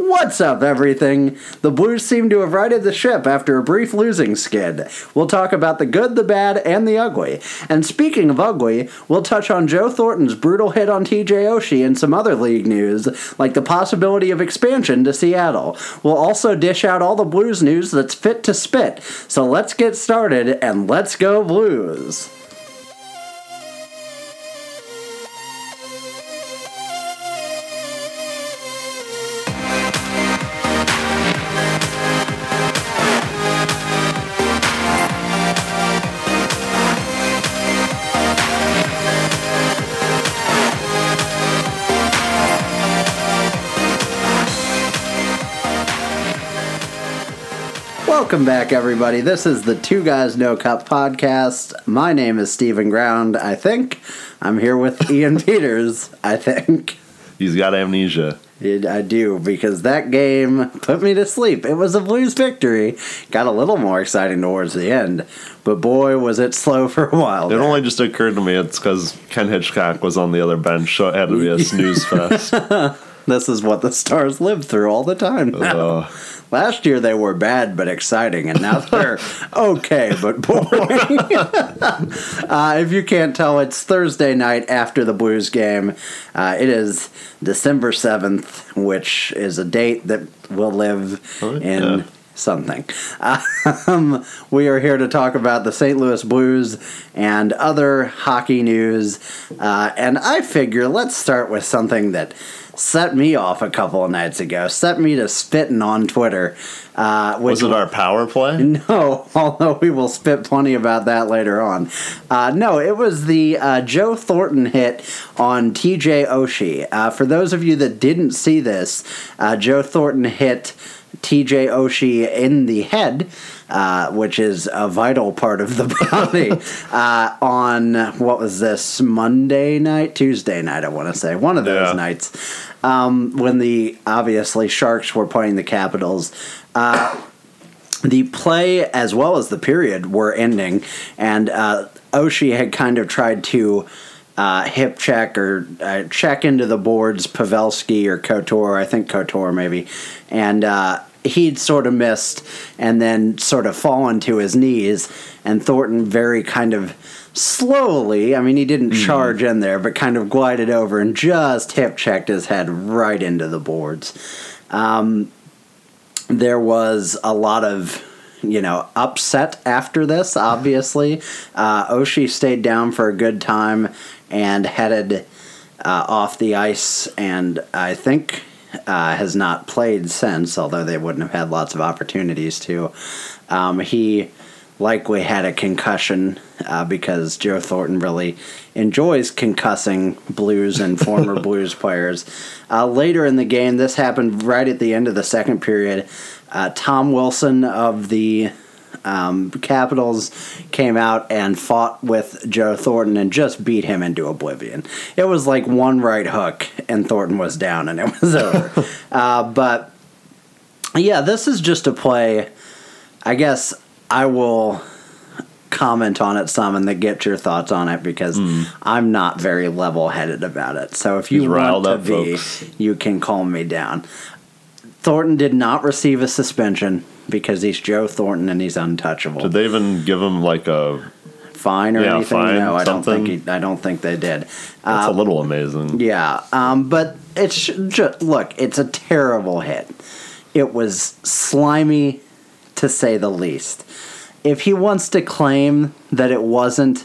What's up, everything? The Blues seem to have righted the ship after a brief losing skid. We'll talk about the good, the bad, and the ugly. And speaking of ugly, we'll touch on Joe Thornton's brutal hit on TJ Oshie and some other league news, like the possibility of expansion to Seattle. We'll also dish out all the Blues news that's fit to spit. So let's get started and let's go Blues! Welcome back, everybody. This is the Two Guys No Cup podcast. My name is Stephen Ground, I think. I'm here with Ian Peters, I think. He's got amnesia. I do, because that game put me to sleep. It was a Blues victory. Got a little more exciting towards the end, but boy, was it slow for a while. It there. only just occurred to me it's because Ken Hitchcock was on the other bench, so it had to be a snooze fest. This is what the Stars live through all the time now. Uh, Last year they were bad but exciting, and now they're okay but boring. uh, if you can't tell, it's Thursday night after the Blues game. Uh, it is December 7th, which is a date that will live Oh, in yeah. something. Um, we are here to talk about the St. Louis Blues and other hockey news. Uh, and I figure let's start with something that set me off a couple of nights ago, set me to spitting on Twitter. Uh, was it our power play? no, although we will spit plenty about that later on. Uh, no, it was the uh, Joe Thornton hit on TJ Oshie. Uh, for those of you that didn't see this, uh, Joe Thornton hit TJ Oshie in the head. Uh, which is a vital part of the body. uh, on what was this Monday night, Tuesday night? I want to say one of those Yeah. nights um, when the obviously Sharks were playing the Capitals. Uh, the play as well as the period were ending, and uh, Oshie had kind of tried to uh, hip check or uh, check into the boards Pavelski or Couture, I think Couture maybe, and uh, he'd sort of missed and then sort of fallen to his knees, and Thornton very kind of slowly, I mean, he didn't charge in there, but kind of glided over and just hip checked his head right into the boards. There was a lot of you know upset after this obviously. Uh, oshie stayed down for a good time and headed uh, off the ice and i think uh, has not played since although they wouldn't have had lots of opportunities to um, he likely had a concussion uh, because Joe Thornton really enjoys concussing Blues and former Blues players. Uh, later in the game, this happened right at the end of the second period. Uh, Tom Wilson of the um, Capitals came out and fought with Joe Thornton and just beat him into oblivion. It was like one right hook, and Thornton was down, and it was over. uh, but yeah, this is just a play. I guess I will comment on it some and then get your thoughts on it because I'm not very level headed about it. So if you He's want to up, be, folks. you can calm me down. Thornton did not receive a suspension because he's Joe Thornton and he's untouchable. Did they even give him like a? fine or Yeah, anything? fine, no, I don't think. He, I don't think they did. That's Uh, a little amazing. yeah, um, but it's just look. It's a terrible hit. It was slimy, to say the least. If he wants to claim that it wasn't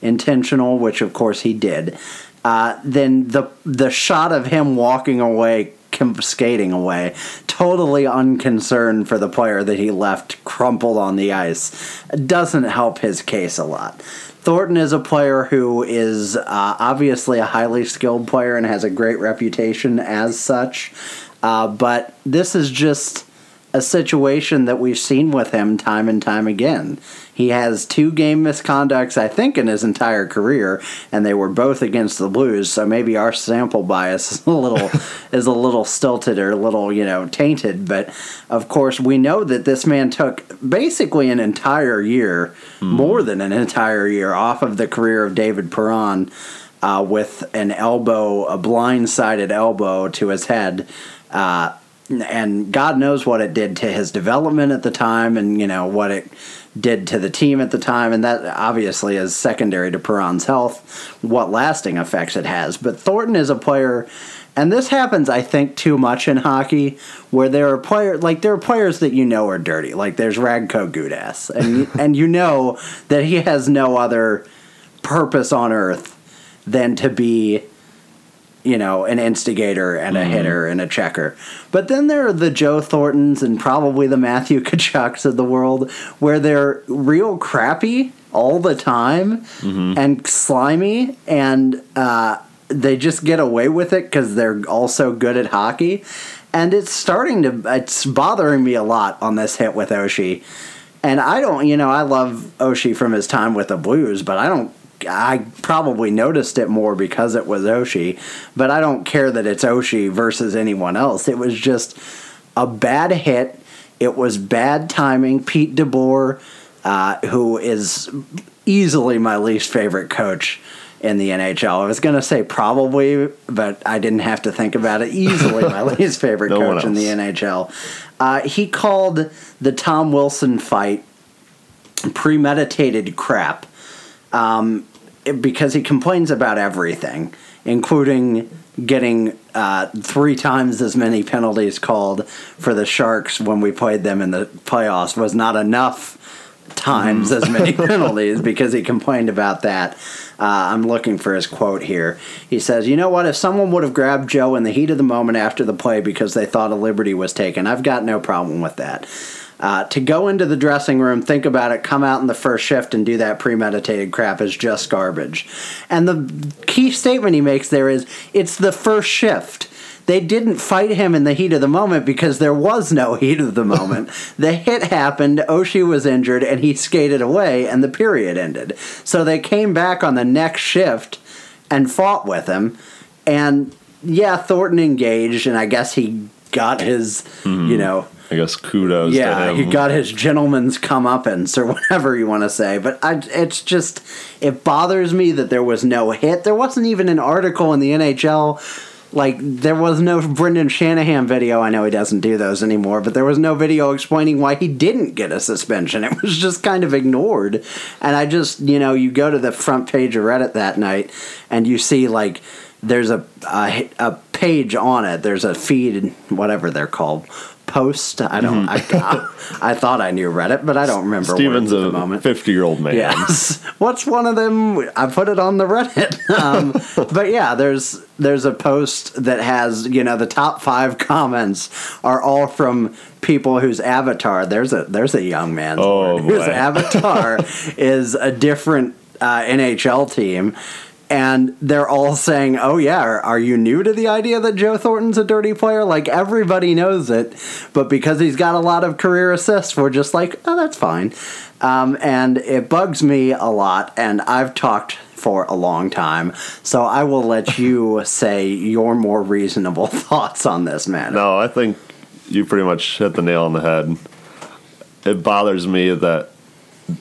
intentional, which of course he did, uh, then the the shot of him walking away, skating away, totally unconcerned for the player that he left crumpled on the ice, doesn't help his case a lot. Thornton is a player who is uh, obviously a highly skilled player and has a great reputation as such. Uh, but this is just a situation that we've seen with him time and time again. He has two game misconducts, I think, in his entire career, and they were both against the Blues. So maybe our sample bias is a little is a little stilted or a little you know tainted. But of course, we know that this man took basically an entire year, more than an entire year, off of the career of David Perron. Uh, with an elbow, a blindsided elbow to his head, uh, and God knows what it did to his development at the time, and you know what it did to the team at the time, and that obviously is secondary to Perron's health, what lasting effects it has. But Thornton is a player, and this happens, I think, too much in hockey, where there are players like there are players that you know are dirty, like there's Radko Gudas, and and you know that he has no other purpose on earth than to be you know, an instigator and a hitter and a checker. But then there are the Joe Thorntons and probably the Matthew Tkachuks of the world where they're real crappy all the time and slimy and uh, they just get away with it because they're also good at hockey. And it's starting to, it's bothering me a lot on this hit with Oshie. And I don't, you know, I love Oshie from his time with the Blues, but I don't I probably noticed it more because it was Oshie, but I don't care that it's Oshie versus anyone else. It was just a bad hit. It was bad timing. Pete DeBoer, uh, who is easily my least favorite coach in the NHL. I was going to say probably, but I didn't have to think about it. Easily my least favorite No coach in the NHL. Uh, he called the Tom Wilson fight premeditated crap um, because he complains about everything, including getting uh, three times as many penalties called for the Sharks when we played them in the playoffs was not enough times as many penalties because he complained about that. Uh, I'm looking for his quote here. He says, You know what? If someone would have grabbed Joe in the heat of the moment after the play because they thought a liberty was taken, I've got no problem with that. Uh, to go into the dressing room, think about it, come out in the first shift and do that premeditated crap is just garbage. And the key statement he makes there is it's the first shift. They didn't fight him in the heat of the moment because there was no heat of the moment. the hit happened, Oshie was injured, and he skated away, and the period ended. So they came back on the next shift and fought with him. And yeah, Thornton engaged, and I guess he got his, you hmm. know, I guess kudos yeah, to him. he got his gentleman's comeuppance or whatever you want to say. But I, it's just it bothers me that there was no hit. There wasn't even an article in the NHL. Like there was no Brendan Shanahan video. I know he doesn't do those anymore, but there was no video explaining why he didn't get a suspension. It was just kind of ignored. And I just, you know, you go to the front page of Reddit that night and you see like there's a a, a page on it. There's a feed, whatever they're called, post. I don't. I, I thought I knew Reddit, but I don't remember. Steven's a the moment. 50 year old man. Yes. What's one of them? I put it on the Reddit. Um, but yeah, there's there's a post that has you know the top five comments are all from people whose avatar. There's a there's a young man's Oh, whose avatar is a different uh, NHL team. And they're all saying, "Oh yeah, are, are you new to the idea that Joe Thornton's a dirty player? Like everybody knows it, but because he's got a lot of career assists, we're just like, oh, that's fine." Um, and it bugs me a lot, and I've talked for a long time, so I will let you say your more reasonable thoughts on this matter. No, I think you pretty much hit the nail on the head. It bothers me that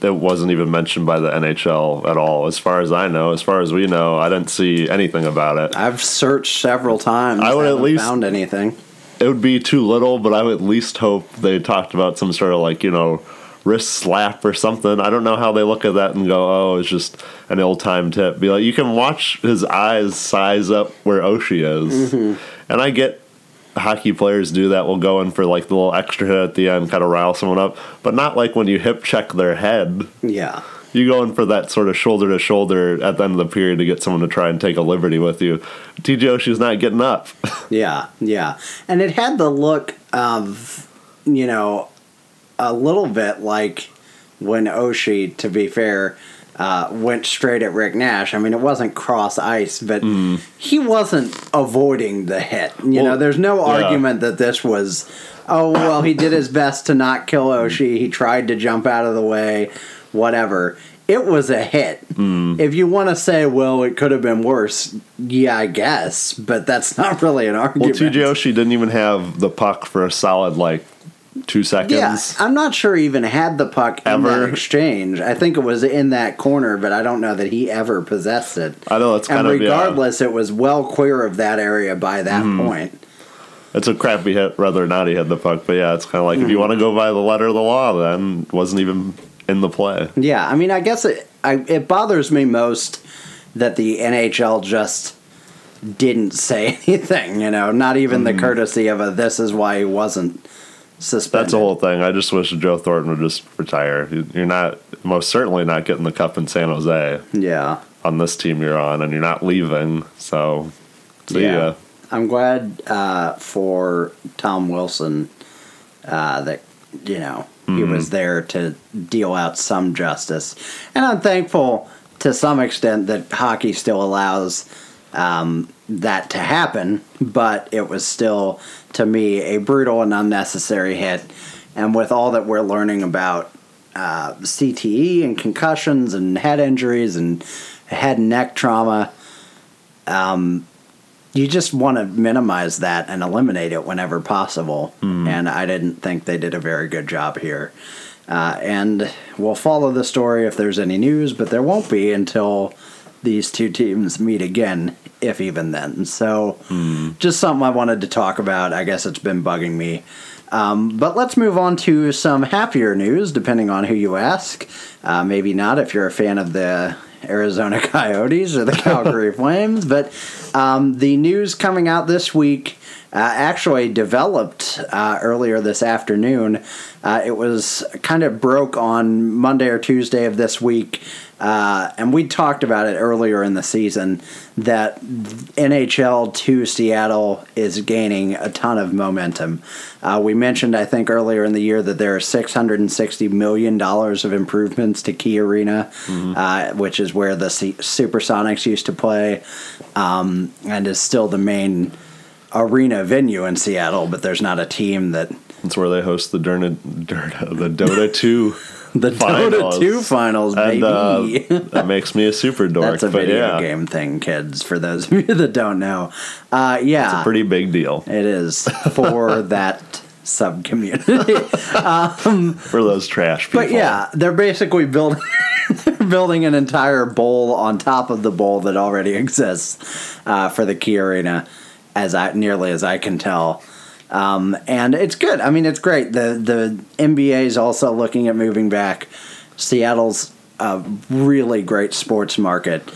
it wasn't even mentioned by the NHL at all. As far as I know, as far as we know, I didn't see anything about it. I've searched several times. I would at least- found anything. It would be too little, but I would at least hope they talked about some sort of like, you know, wrist slap or something. I don't know how they look at that and go, oh, it's just an old time tip. Be like, you can watch his eyes size up where Oshie is. Mm-hmm. And I get hockey players do that. Will go in for like the little extra hit at the end, kind of rile someone up, but not like when you hip check their head. Yeah. You go in for that sort of shoulder to shoulder at the end of the period to get someone to try and take a liberty with you. TJ Oshie's not getting up. Yeah, yeah. And it had the look of, you know, a little bit like when Oshie, to be fair, uh, went straight at Rick Nash. I mean, it wasn't cross ice, but he wasn't avoiding the hit. You know, there's no yeah. argument that this was, oh, well, he did his best to not kill Oshie. He tried to jump out of the way, whatever. It was a hit. If you want to say, well, it could have been worse, yeah, I guess, but that's not really an argument. Well. TJ Oshie didn't even have the puck for a solid like two seconds. Yeah, I'm not sure he even had the puck in Ever. that exchange. I think it was in that corner, but I don't know that he ever possessed it. I know it's and kind of yeah. regardless, it was well clear of that area by that Mm-hmm. point. it's a crappy hit whether or not he hit the puck. But yeah, it's kind of like if you want to go by the letter of the law, then wasn't even in the play. Yeah, I mean, I guess it I, it bothers me most that the NHL just didn't say anything. You know, not even the courtesy of a "this is why he wasn't suspended." That's the whole thing. I just wish Joe Thornton would just retire. You- You're not most certainly not getting the cup in San Jose Yeah, on this team you're on, and you're not leaving. So, see yeah. ya. I'm glad uh, for Tom Wilson uh, that you know he was there to deal out some justice, and I'm thankful to some extent that hockey still allows um, that to happen. But it was still, to me, a brutal and unnecessary hit. And with all that we're learning about uh, CTE and concussions and head injuries and head and neck trauma, you just want to minimize that and eliminate it whenever possible. And I didn't think they did a very good job here. Uh, and we'll follow the story if there's any news, but there won't be until these two teams meet again, if even then. So, just something I wanted to talk about. I guess it's been bugging me. Um, but let's move on to some happier news, depending on who you ask. Uh, maybe not if you're a fan of the Arizona Coyotes or the Calgary Flames. But um, the news coming out this week uh, actually developed uh, earlier this afternoon. Uh, it was kind of broke on Monday or Tuesday of this week. Uh, and we talked about it earlier in the season that NHL to Seattle is gaining a ton of momentum. Uh, we mentioned, I think, earlier in the year that there are $660 million of improvements to Key Arena, uh, which is where the C- Supersonics used to play um, and is still the main arena venue in Seattle, but there's not a team that. That's where they host the Derna, Derna, the Dota 2 The Dota 2 finals, baby. uh, that makes me a super dork. That's a video yeah, game thing, kids, for those of you that don't know. Uh, yeah. It's a pretty big deal It is for that sub community. for those trash people. but yeah, they're basically building they're building an entire bowl on top of the bowl that already exists uh, for the Key Arena, as I nearly as I can tell. Um, and it's good. I mean, it's great. The the NBA is also looking at moving back. Seattle's a really great sports market.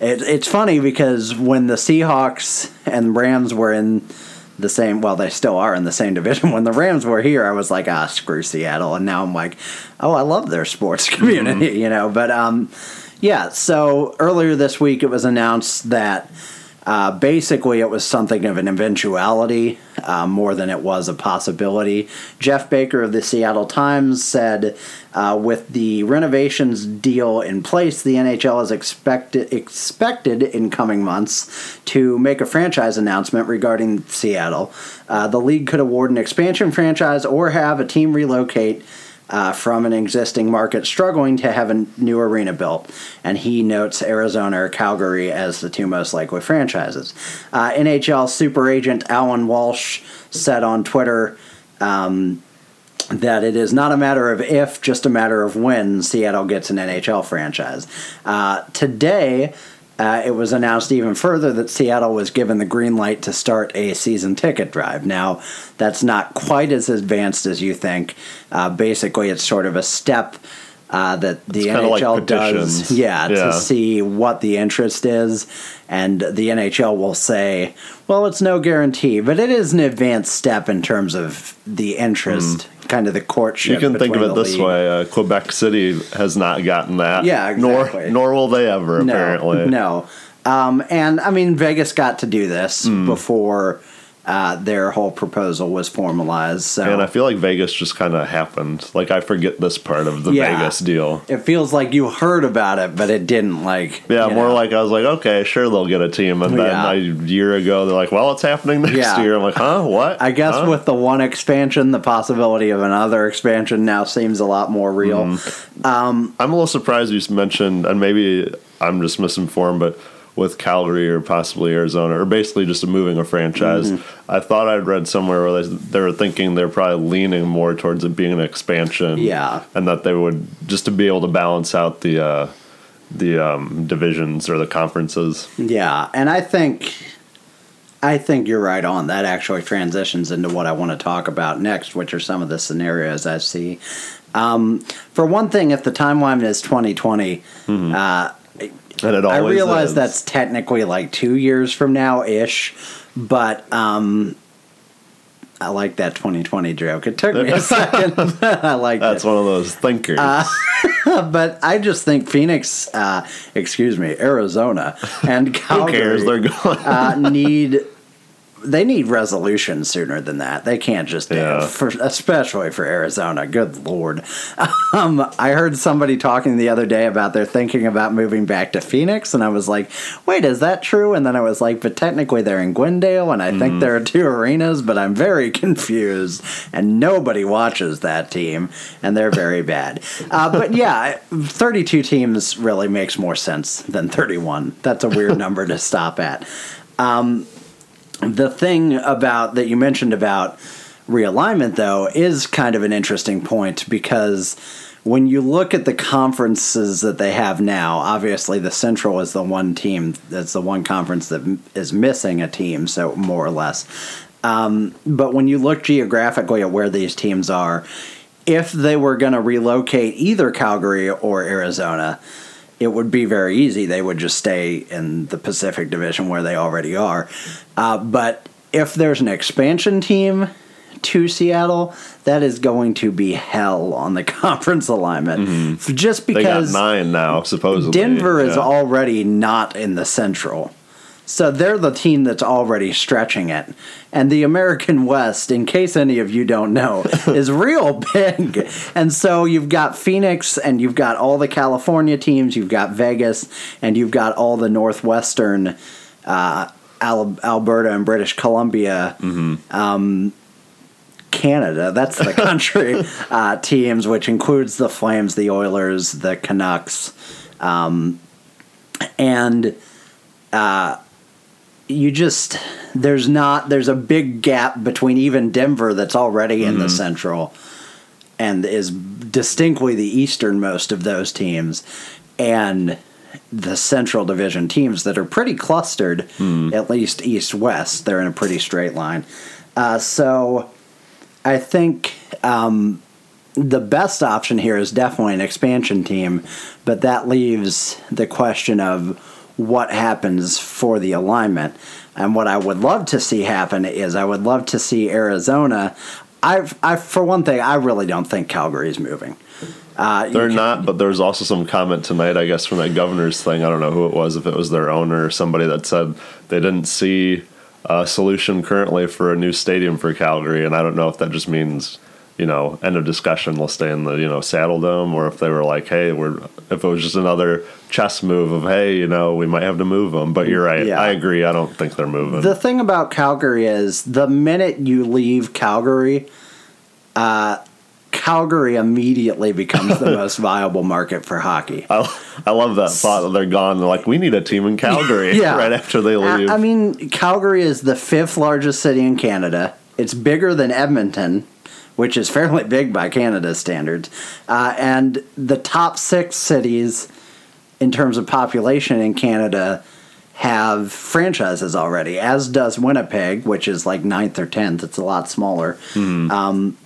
It, it's funny because when the Seahawks and Rams were in the same, well, they still are in the same division. When the Rams were here, I was like, ah, screw Seattle. And now I'm like, oh, I love their sports community, you know. But um, yeah, so earlier this week it was announced that uh, basically, it was something of an eventuality uh, more than it was a possibility. Geoff Baker of the Seattle Times said, uh, with the renovations deal in place, the NHL is expected expected in coming months to make a franchise announcement regarding Seattle. Uh, the league could award an expansion franchise or have a team relocate uh, from an existing market struggling to have a new arena built. And he notes Arizona or Calgary as the two most likely franchises. Uh, NHL super agent Allan Walsh said on Twitter um, that it is not a matter of if, just a matter of when Seattle gets an NHL franchise. Uh, today, uh, it was announced even further that Seattle was given the green light to start a season ticket drive. Now, that's not quite as advanced as you think. Uh, basically, it's sort of a step uh, that the It's kinda like NHL does, yeah, Yeah. to see what the interest is, and the NHL will say, "Well, it's no guarantee, but it is an advanced step in terms of the interest, kind of the courtship." You can think of it this league. way: uh, Quebec City has not gotten that. Yeah, exactly. Nor nor will they ever. No, apparently, no. Um, and I mean, Vegas got to do this Hmm. before uh, their whole proposal was formalized. So And I feel like Vegas just kind of happened. Like I forget this part of the Yeah. Vegas deal. it feels like you heard about it, but it didn't. Like, Yeah, more know. like I was like, okay, sure they'll get a team, and then Yeah. a year ago they're like, well, it's happening next Yeah. year. I'm like, huh, what? I guess Huh? with the one expansion, the possibility of another expansion now seems a lot more real. Mm-hmm. I'm a little surprised you mentioned, and maybe I'm just misinformed, but with Calgary or possibly Arizona, or basically just moving a franchise. Mm-hmm. I thought I'd read somewhere where they, they were thinking they're probably leaning more towards it being an expansion. Yeah. and that they would just to be able to balance out the uh, the um, divisions or the conferences. Yeah, and I think I think you're right on. That actually transitions into what I want to talk about next, which are some of the scenarios I see. Um, for one thing, if the timeline is 2020, uh, And it I realize is. that's technically like two years from now ish, but um, I like that 2020 joke. It took me a second. I like That's it. one of those thinkers. But I just think Phoenix, uh, excuse me, Arizona, and Who cares? They're going. uh, need they need resolution sooner than that. They can't just Yeah. for especially for Arizona. Good lord. Um, I heard somebody talking the other day about they're thinking about moving back to Phoenix, and I was like, "Wait, is that true?" And then I was like, "But technically, they're in Glendale, and I think there are two arenas, but I'm very confused, and nobody watches that team, and they're very bad." Uh, but yeah, 32 teams really makes more sense than 31. That's a weird number to stop at the thing about that you mentioned about realignment though is kind of an interesting point because when you look at the conferences that they have now obviously the central is the one team that's the one conference that is missing a team so more or less. Um, but when you look geographically at where these teams are if they were going to relocate either calgary or arizona it would be very easy. They would just stay in the Pacific Division where they already are. Uh, but if there's an expansion team to Seattle, that is going to be hell on the conference alignment. F- Just they got because nine now, supposedly. Denver is already not in the Central. So they're the team that's already stretching it. And the American West, in case any of you don't know, is real big. And so you've got Phoenix and you've got all the California teams, you've got Vegas, and you've got all the Northwestern uh, Al- Alberta and British Columbia um, Canada. That's the country uh, teams, which includes the Flames, the Oilers, the Canucks, um, and uh, you just there's not there's a big gap between even Denver that's already in the Central and is distinctly the easternmost of those teams, and the Central Division teams that are pretty clustered, at least east west. They're in a pretty straight line. Uh, so I think um, the best option here is definitely an expansion team, but that leaves the question of what happens for the alignment. And what I would love to see happen is I would love to see Arizona. I've, I, for one thing, I really don't think Calgary's moving. Uh, They're can- not, but there's also some comment tonight, I guess, from that governor's thing. I don't know who it was, if it was their owner or somebody that said they didn't see a solution currently for a new stadium for Calgary. And I don't know if that just means, you know, end of discussion, we'll stay in the, you know, Saddle Dome, or if they were like, hey, we're, if it was just another chess move of, hey, you know, we might have to move them. But you're right. Yeah. I agree. I don't think they're moving. The thing about Calgary is the minute you leave Calgary, uh, Calgary immediately becomes the most viable market for hockey. I, I love that thought that they're gone. They're like, we need a team in Calgary Yeah. right after they I, leave. I mean, Calgary is the fifth largest city in Canada. It's bigger than Edmonton, which is fairly big by Canada's standards. Uh, and the top six cities in terms of population in Canada have franchises already, as does Winnipeg, which is like ninth or tenth. It's a lot smaller. Um,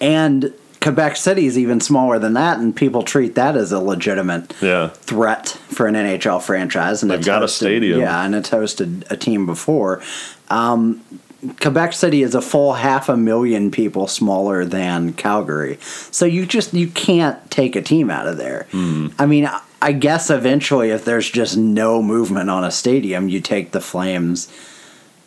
and Quebec City is even smaller than that, and people treat that as a legitimate yeah. threat for an NHL franchise. And They've it's got a stadium. Yeah, and it's hosted a team before. Um, Quebec City is a full half a million people smaller than Calgary, so you just you can't take a team out of there. Hmm. I mean, I- I guess eventually, if there's just no movement on a stadium, you take the Flames.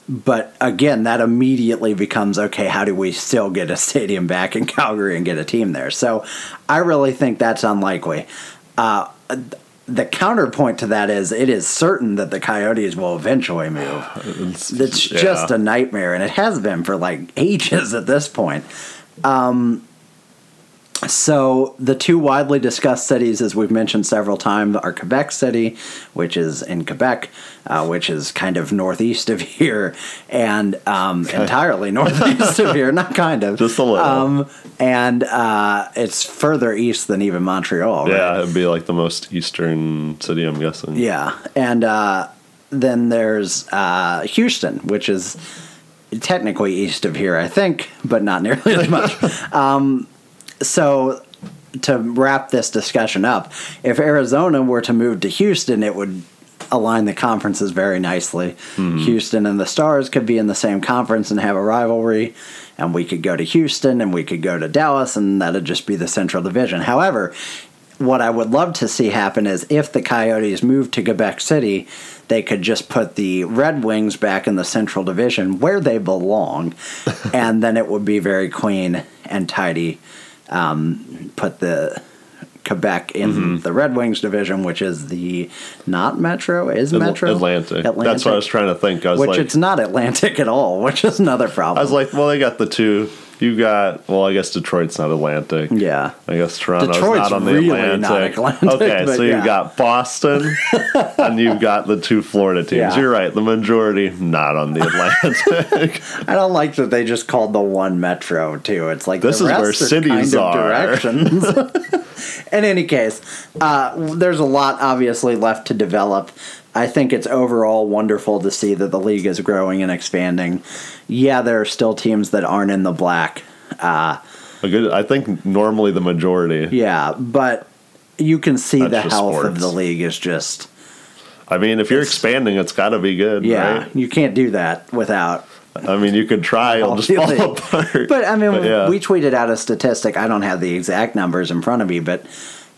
But again, that immediately becomes okay. How do we still get a stadium back in Calgary and get a team there? So, I really think that's unlikely. Uh, the counterpoint to that is it is certain that the Coyotes will eventually move. It's, It's just yeah. a nightmare, and it has been for like ages at this point. Um, so the two widely discussed cities, as we've mentioned several times, are Quebec City, which is in Quebec, uh, which is kind of northeast of here, and um, entirely northeast of here, not kind of, Just a little. Um, and uh, it's further east than even Montreal. right? Yeah, it'd be like the most eastern city, I'm guessing. Yeah, and uh, then there's uh, Houston, which is technically east of here, I think, but not nearly as much. um, so to wrap this discussion up, if Arizona were to move to Houston, it would align the conferences very nicely. Hmm. Houston and the Stars could be in the same conference and have a rivalry, and we could go to Houston and we could go to Dallas, and that'd just be the Central Division. However, what I would love to see happen is if the Coyotes move to Quebec City, they could just put the Red Wings back in the Central Division where they belong, and then it would be very clean and tidy. Um, put the Quebec in the Red Wings division, which is the not Metro, is Atl- Metro Atlantic. That's what I was trying to think. I was which like, it's not Atlantic at all, which is another problem. I was like, well, they got the two. You got well, I guess Detroit's not Atlantic. yeah. I guess Toronto's Detroit's not on the really Atlantic. Atlantic, okay, so yeah. you've got Boston and you've got the two Florida teams. Yeah. You're right. The majority not on the Atlantic. I don't like that they just called the one metro too. It's like This the is where cities are. directions. In any case, uh, there's a lot obviously left to develop. I think it's overall wonderful to see that the league is growing and expanding. Yeah, there are still teams that aren't in the black. Uh, A good. I think normally the majority. yeah, but you can see That's the health of the league is just I mean, if you're expanding, it's got to be good, yeah. right? You can't do that without I mean, you could try, it'll just fall apart. But I mean, yeah. we tweeted out a statistic. I don't have the exact numbers in front of me, but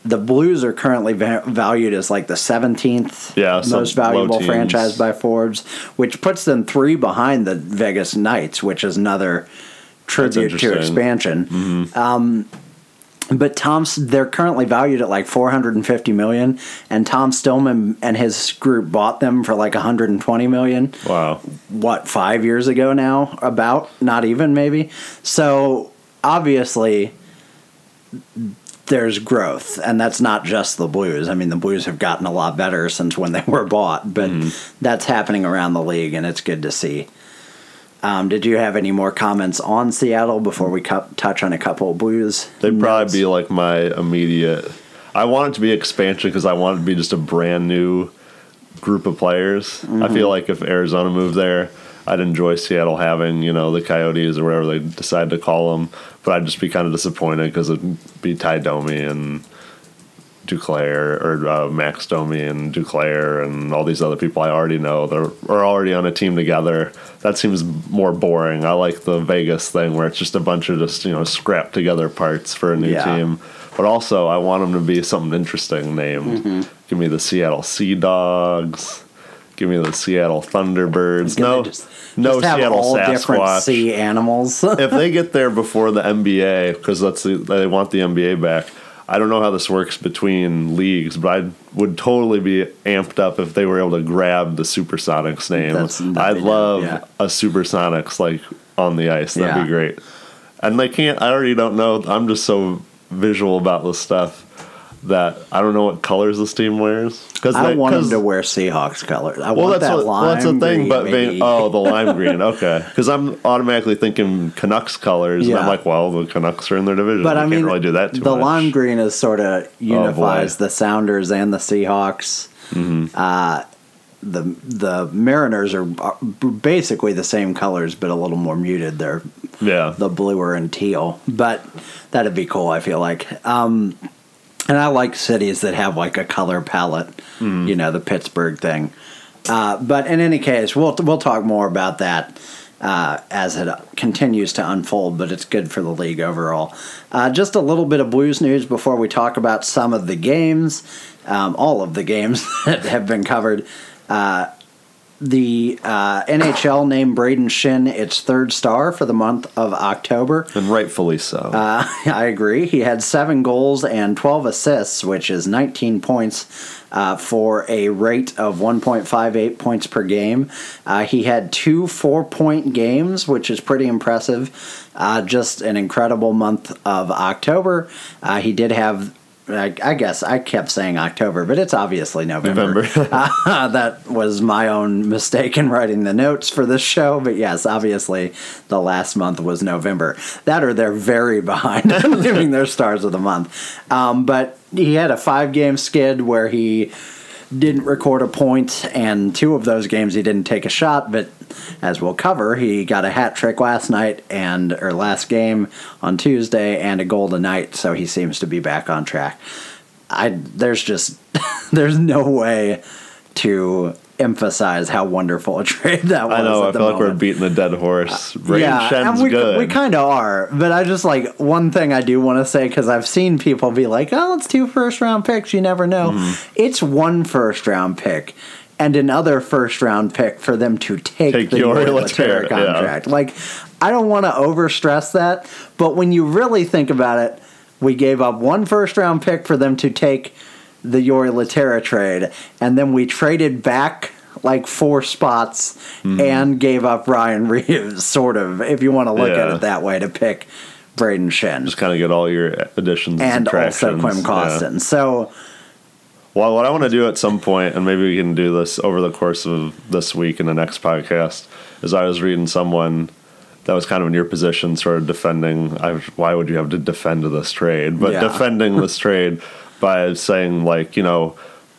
the Blues are currently va- valued as like the 17th Yeah, most valuable franchise by Forbes, which puts them three behind the Vegas Knights, which is another tribute to expansion. Um, but Tom's they're currently valued at like 450 million, and Tom Stillman and his group bought them for like 120 million. Wow. what five years ago now? About? Not even maybe? So obviously there's growth and that's not just the blues. I mean the blues have gotten a lot better since when they were bought but mm-hmm. that's happening around the league and it's good to see um, did you have any more comments on seattle before we cu- touch on a couple of blues They'd notes? probably be like my immediate. I want it to be expansion because I want it to be just a brand new group of players. I feel like if Arizona moved there, I'd enjoy Seattle having you know the Coyotes or whatever they decide to call them, but I'd just be kind of disappointed because it'd be Ty Domi and Duclair or uh, Max Domi and Duclair and all these other people I already know that are, already on a team together. That seems more boring. I like the Vegas thing where it's just a bunch of just you know scrapped together parts for a new Yeah. team. But also, I want them to be something interesting named. Mm-hmm. Give me the Seattle Sea Dogs. Give me the Seattle Thunderbirds. No, just, no just Seattle all different Sasquatch sea animals if they get there before the NBA, because that's the, they want the NBA back. I don't know how this works between leagues, but I would totally be amped up if they were able to grab the Supersonics name. I'd love dope, a Supersonics like on the ice. That'd Yeah. be great. And they can't. I already don't know. I'm just so visual about this stuff that I don't know what colors this team wears. Because i want them to wear seahawks colors i well, want that's that what, lime well, that's the thing. green, But maybe. oh, the lime green. Okay, because I'm automatically thinking Canucks colors, and I'm like, well, the Canucks are in their division. But We I mean, can't really do that too the much. Oh, lime green is sort of unifies boy. the Sounders and the Seahawks. Mm-hmm. Uh, the the Mariners are, are basically the same colors, but a little more muted. They're yeah, the bluer and teal, but that'd be cool. I feel like, um, and I like cities that have like a color palette. Mm-hmm. You know, the Pittsburgh thing. Uh, but in any case, we'll we'll talk more about that uh, as it continues to unfold. But it's good for the league overall. Uh, just a little bit of Blues news before we talk about some of the games, um, all of the games that have been covered. The uh, NHL named Brayden Schenn its third star for the month of October. and rightfully so. Uh, I agree. He had seven goals and 12 assists, which is 19 points uh, for a rate of 1.58 points per game. Uh, he had two four point games, which is pretty impressive. Uh, just an incredible month of October. Uh, he did have. I I guess I kept saying October, but it's obviously November. November. Uh, that was my own mistake in writing the notes for this show, but yes, obviously the last month was November. That or they're very behind giving their stars of the month. Um, but he had a five game skid where he didn't record a point, and two of those games he didn't take a shot. But as we'll cover, he got a hat trick last night and or last game on Tuesday, and a goal tonight. So he seems to be back on track. I there's just there's no way to emphasize how wonderful a trade that was. I know. at I the feel like we're beating the dead horse. Brayden yeah, Schenn's and we good. we kind of are, but I just like one thing I do want to say because I've seen people be like, "Oh, it's two first round picks. You never know." Mm-hmm. It's one first round pick and another first round pick for them to take, Take the Jori Jori Lehtera, Lehtera contract. Like, I don't want to over stress that, but when you really think about it, we gave up one first round pick for them to take the Jori Lehtera trade, and then we traded back like four spots Mm-hmm. and gave up Ryan Reaves, sort of, if you want to look at it that way, to pick Brayden Schenn just kind of get all your additions and, and also. Klim Yeah. Kostin. So, Well, what I want to do at some point, and maybe we can do this over the course of this week and the next podcast, is I was reading someone that was kind of in your position, sort of defending. I, why would you have to defend this trade? But Yeah. defending this trade by saying, like, you know,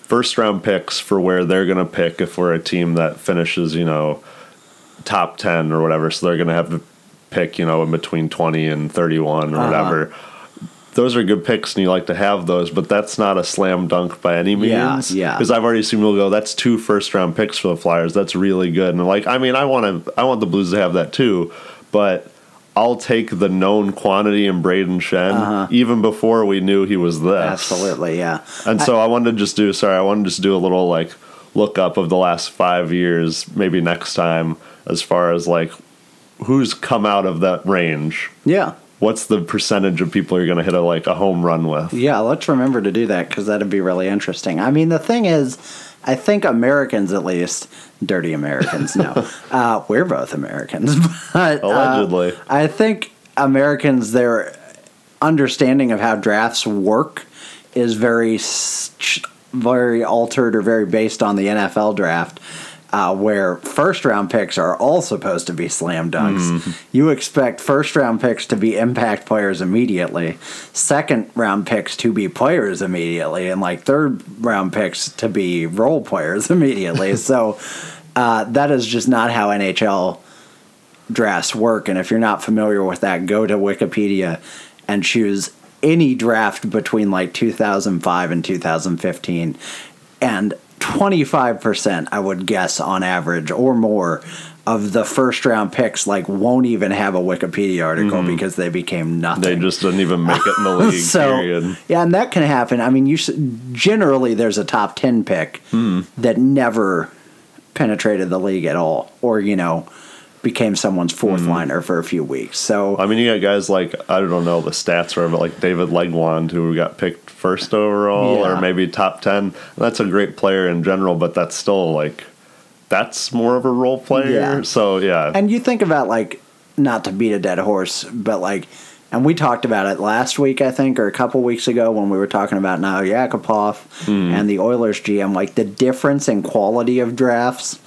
first round picks for where they're going to pick if we're a team that finishes, you know, top 10 or whatever. So they're going to have to pick, you know, in between 20 and 31 or Uh-huh. whatever those are good picks and you like to have those, but that's not a slam dunk by any Yeah, means. yeah. Because I've already seen people go, "That's two first round picks for the Flyers. That's really good." And like, I mean, I want to, I want the Blues to have that too, but I'll take the known quantity in Brayden Schenn even before we knew he was this. Uh-huh. absolutely, yeah. And so I wanted to just do. Sorry, I wanted to just do a little like look up of the last five years, maybe next time, as far as like who's come out of that range. Yeah. What's the percentage of people you're going to hit a like a home run with? Yeah, let's remember to do that because that'd be really interesting. I mean, the thing is, I think Americans, at least, dirty Americans, no, uh, we're both Americans, but uh, Allegedly. I think Americans, their understanding of how drafts work is very, very altered or very based on the NFL draft. Uh, where first round picks are all supposed to be slam dunks. You expect first round picks to be impact players immediately, second round picks to be players immediately, and like third round picks to be role players immediately. so uh, that is just not how NHL drafts work. And if you're not familiar with that, go to Wikipedia and choose any draft between like 2005 and 2015. And 25%, I would guess on average or more, of the first round picks like won't even have a Wikipedia article because they became nothing. They just didn't even make it in the league. so period. yeah, and that can happen. I mean, you generally there's a top ten pick Hmm. that never penetrated the league at all, or you know, became someone's fourth Hmm. liner for a few weeks. So I mean, you got guys like I don't know the stats but like David Legwand, who got picked first overall Yeah. or maybe top ten. That's a great player in general, but that's still like that's more of a role player. Yeah. So yeah, And you think about like not to beat a dead horse, but like, and we talked about it last week, I think, or a couple weeks ago when we were talking about now Yakupov Hmm. and the Oilers GM, like the difference in quality of drafts.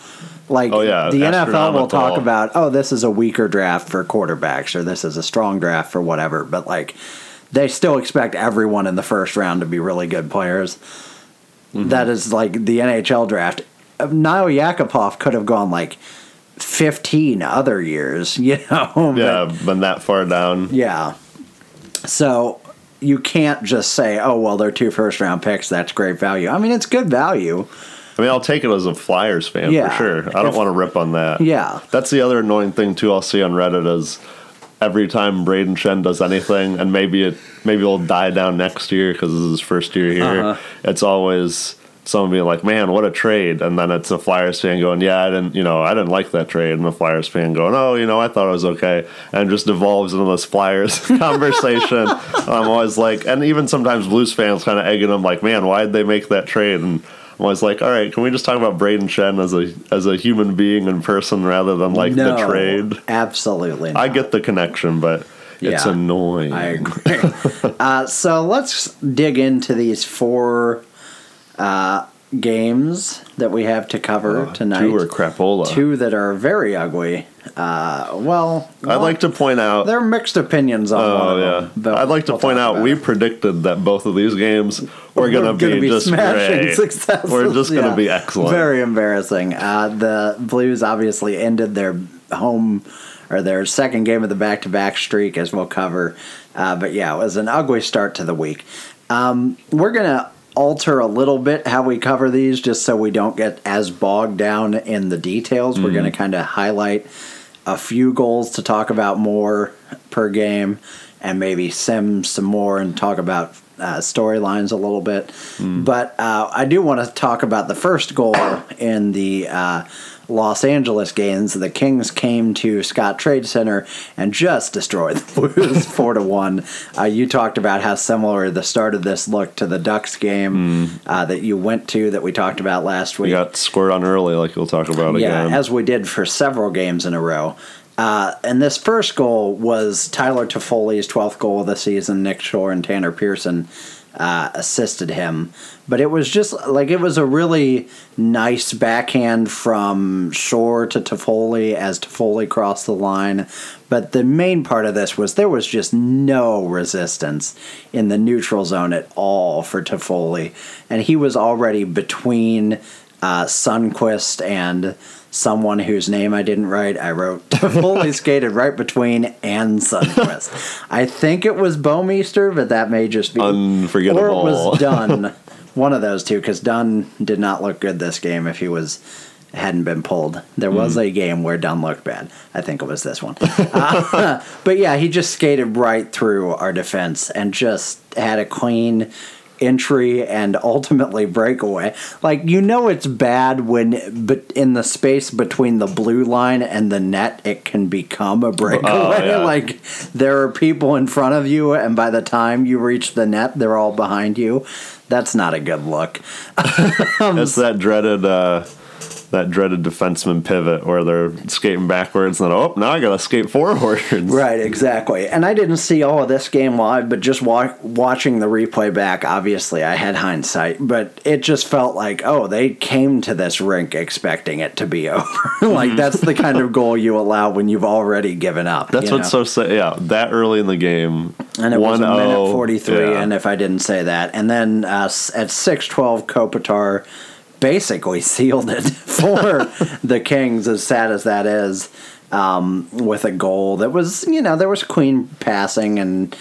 Like Oh, yeah, the NFL will talk about, oh, this is a weaker draft for quarterbacks, or this is a strong draft for whatever, but like they still expect everyone in the first round to be really good players. Mm-hmm. That is like the NHL draft. Nail Yakupov could have gone like 15 other years, you know? but- yeah, been that far down. yeah. So you can't just say, oh, well, they're two first round picks. That's great value. I mean, it's good value. I mean, I'll take it as a Flyers fan Yeah. for sure. I don't If- want to rip on that. Yeah. That's the other annoying thing too. I'll see on Reddit is every time Brayden Schenn does anything, and maybe it maybe it'll die down next year because this is his first year here. Uh-huh. It's always someone being like, "Man, what a trade!" And then it's a Flyers fan going, "Yeah, I didn't, you know, I didn't like that trade," and the Flyers fan going, "Oh, you know, I thought it was okay," and just devolves into this Flyers conversation. I'm always like, and even sometimes Blues fans kind of egging them like, "Man, why did they make that trade?" and I'm always like, all right, can we just talk about Brayden Schenn as a as a human being and person rather than like no, the trade? Absolutely. I get the connection, but it's Yeah, annoying. I agree. uh, so let's dig into these four uh, games that we have to cover tonight. Two are crapola. Two that are very ugly. Uh, well, I'd like to point out. there are mixed opinions on one Oh of yeah, them. I'd like to we'll point out we it. predicted that both of these games were going to gonna be, just great. successes. We're just going to yeah. be excellent. Very embarrassing. Uh, the Blues obviously ended their home or their second game of the back-to-back streak, as we'll cover. Uh, but yeah, it was an ugly start to the week. Um, we're gonna alter a little bit how we cover these, just so we don't get as bogged down in the details. We're gonna kind of highlight a few goals to talk about more per game, and maybe sim some more and talk about uh, storylines a little bit. But uh, I do want to talk about the first goal in the uh, Los Angeles games. The Kings came to Scottrade Center and just destroyed the Blues four to one. Uh, you talked about how similar the start of this looked to the Ducks game uh, that you went to that we talked about last week We got scored on early, like we'll talk about yeah, again. as we did for several games in a row. Uh, and this first goal was Tyler Toffoli's 12th goal of the season. Nick Shore and Tanner Pearson uh, assisted him. But it was just like it was a really nice backhand from Shore to Toffoli as Toffoli crossed the line. But the main part of this was there was just no resistance in the neutral zone at all for Toffoli. And he was already between uh, Sundqvist and someone whose name I didn't write. I wrote fully skated right between and Sundqvist. I think it was Bouwmeester, but that may just be Unforgettable. Or it was Dunn. One of those two, because Dunn did not look good this game. If he was hadn't been pulled, there was a game where Dunn looked bad. I think it was this one. Uh, but yeah, he just skated right through our defense and just had a clean entry and ultimately breakaway. Like you know it's bad when but in the space between the blue line and the net it can become a breakaway. yeah. Like there are people in front of you and by the time you reach the net they're all behind you. That's not a good look. it's that dreaded, uh, that dreaded defenseman pivot where they're skating backwards and then oh now I gotta skate forwards. Right, exactly. And I didn't see all of this game live, but just wa- watching the replay back, obviously I had hindsight, but it just felt like, oh, they came to this rink expecting it to be over. like that's the kind of goal you allow when you've already given up. That's what's know? so sad. Yeah, that early in the game, And it was a minute 1-0, 43, yeah. and if I didn't say that. And then uh, at 612, Kopitar basically sealed it for the Kings, as sad as that is, um, with a goal that was, you know, there was clean passing and.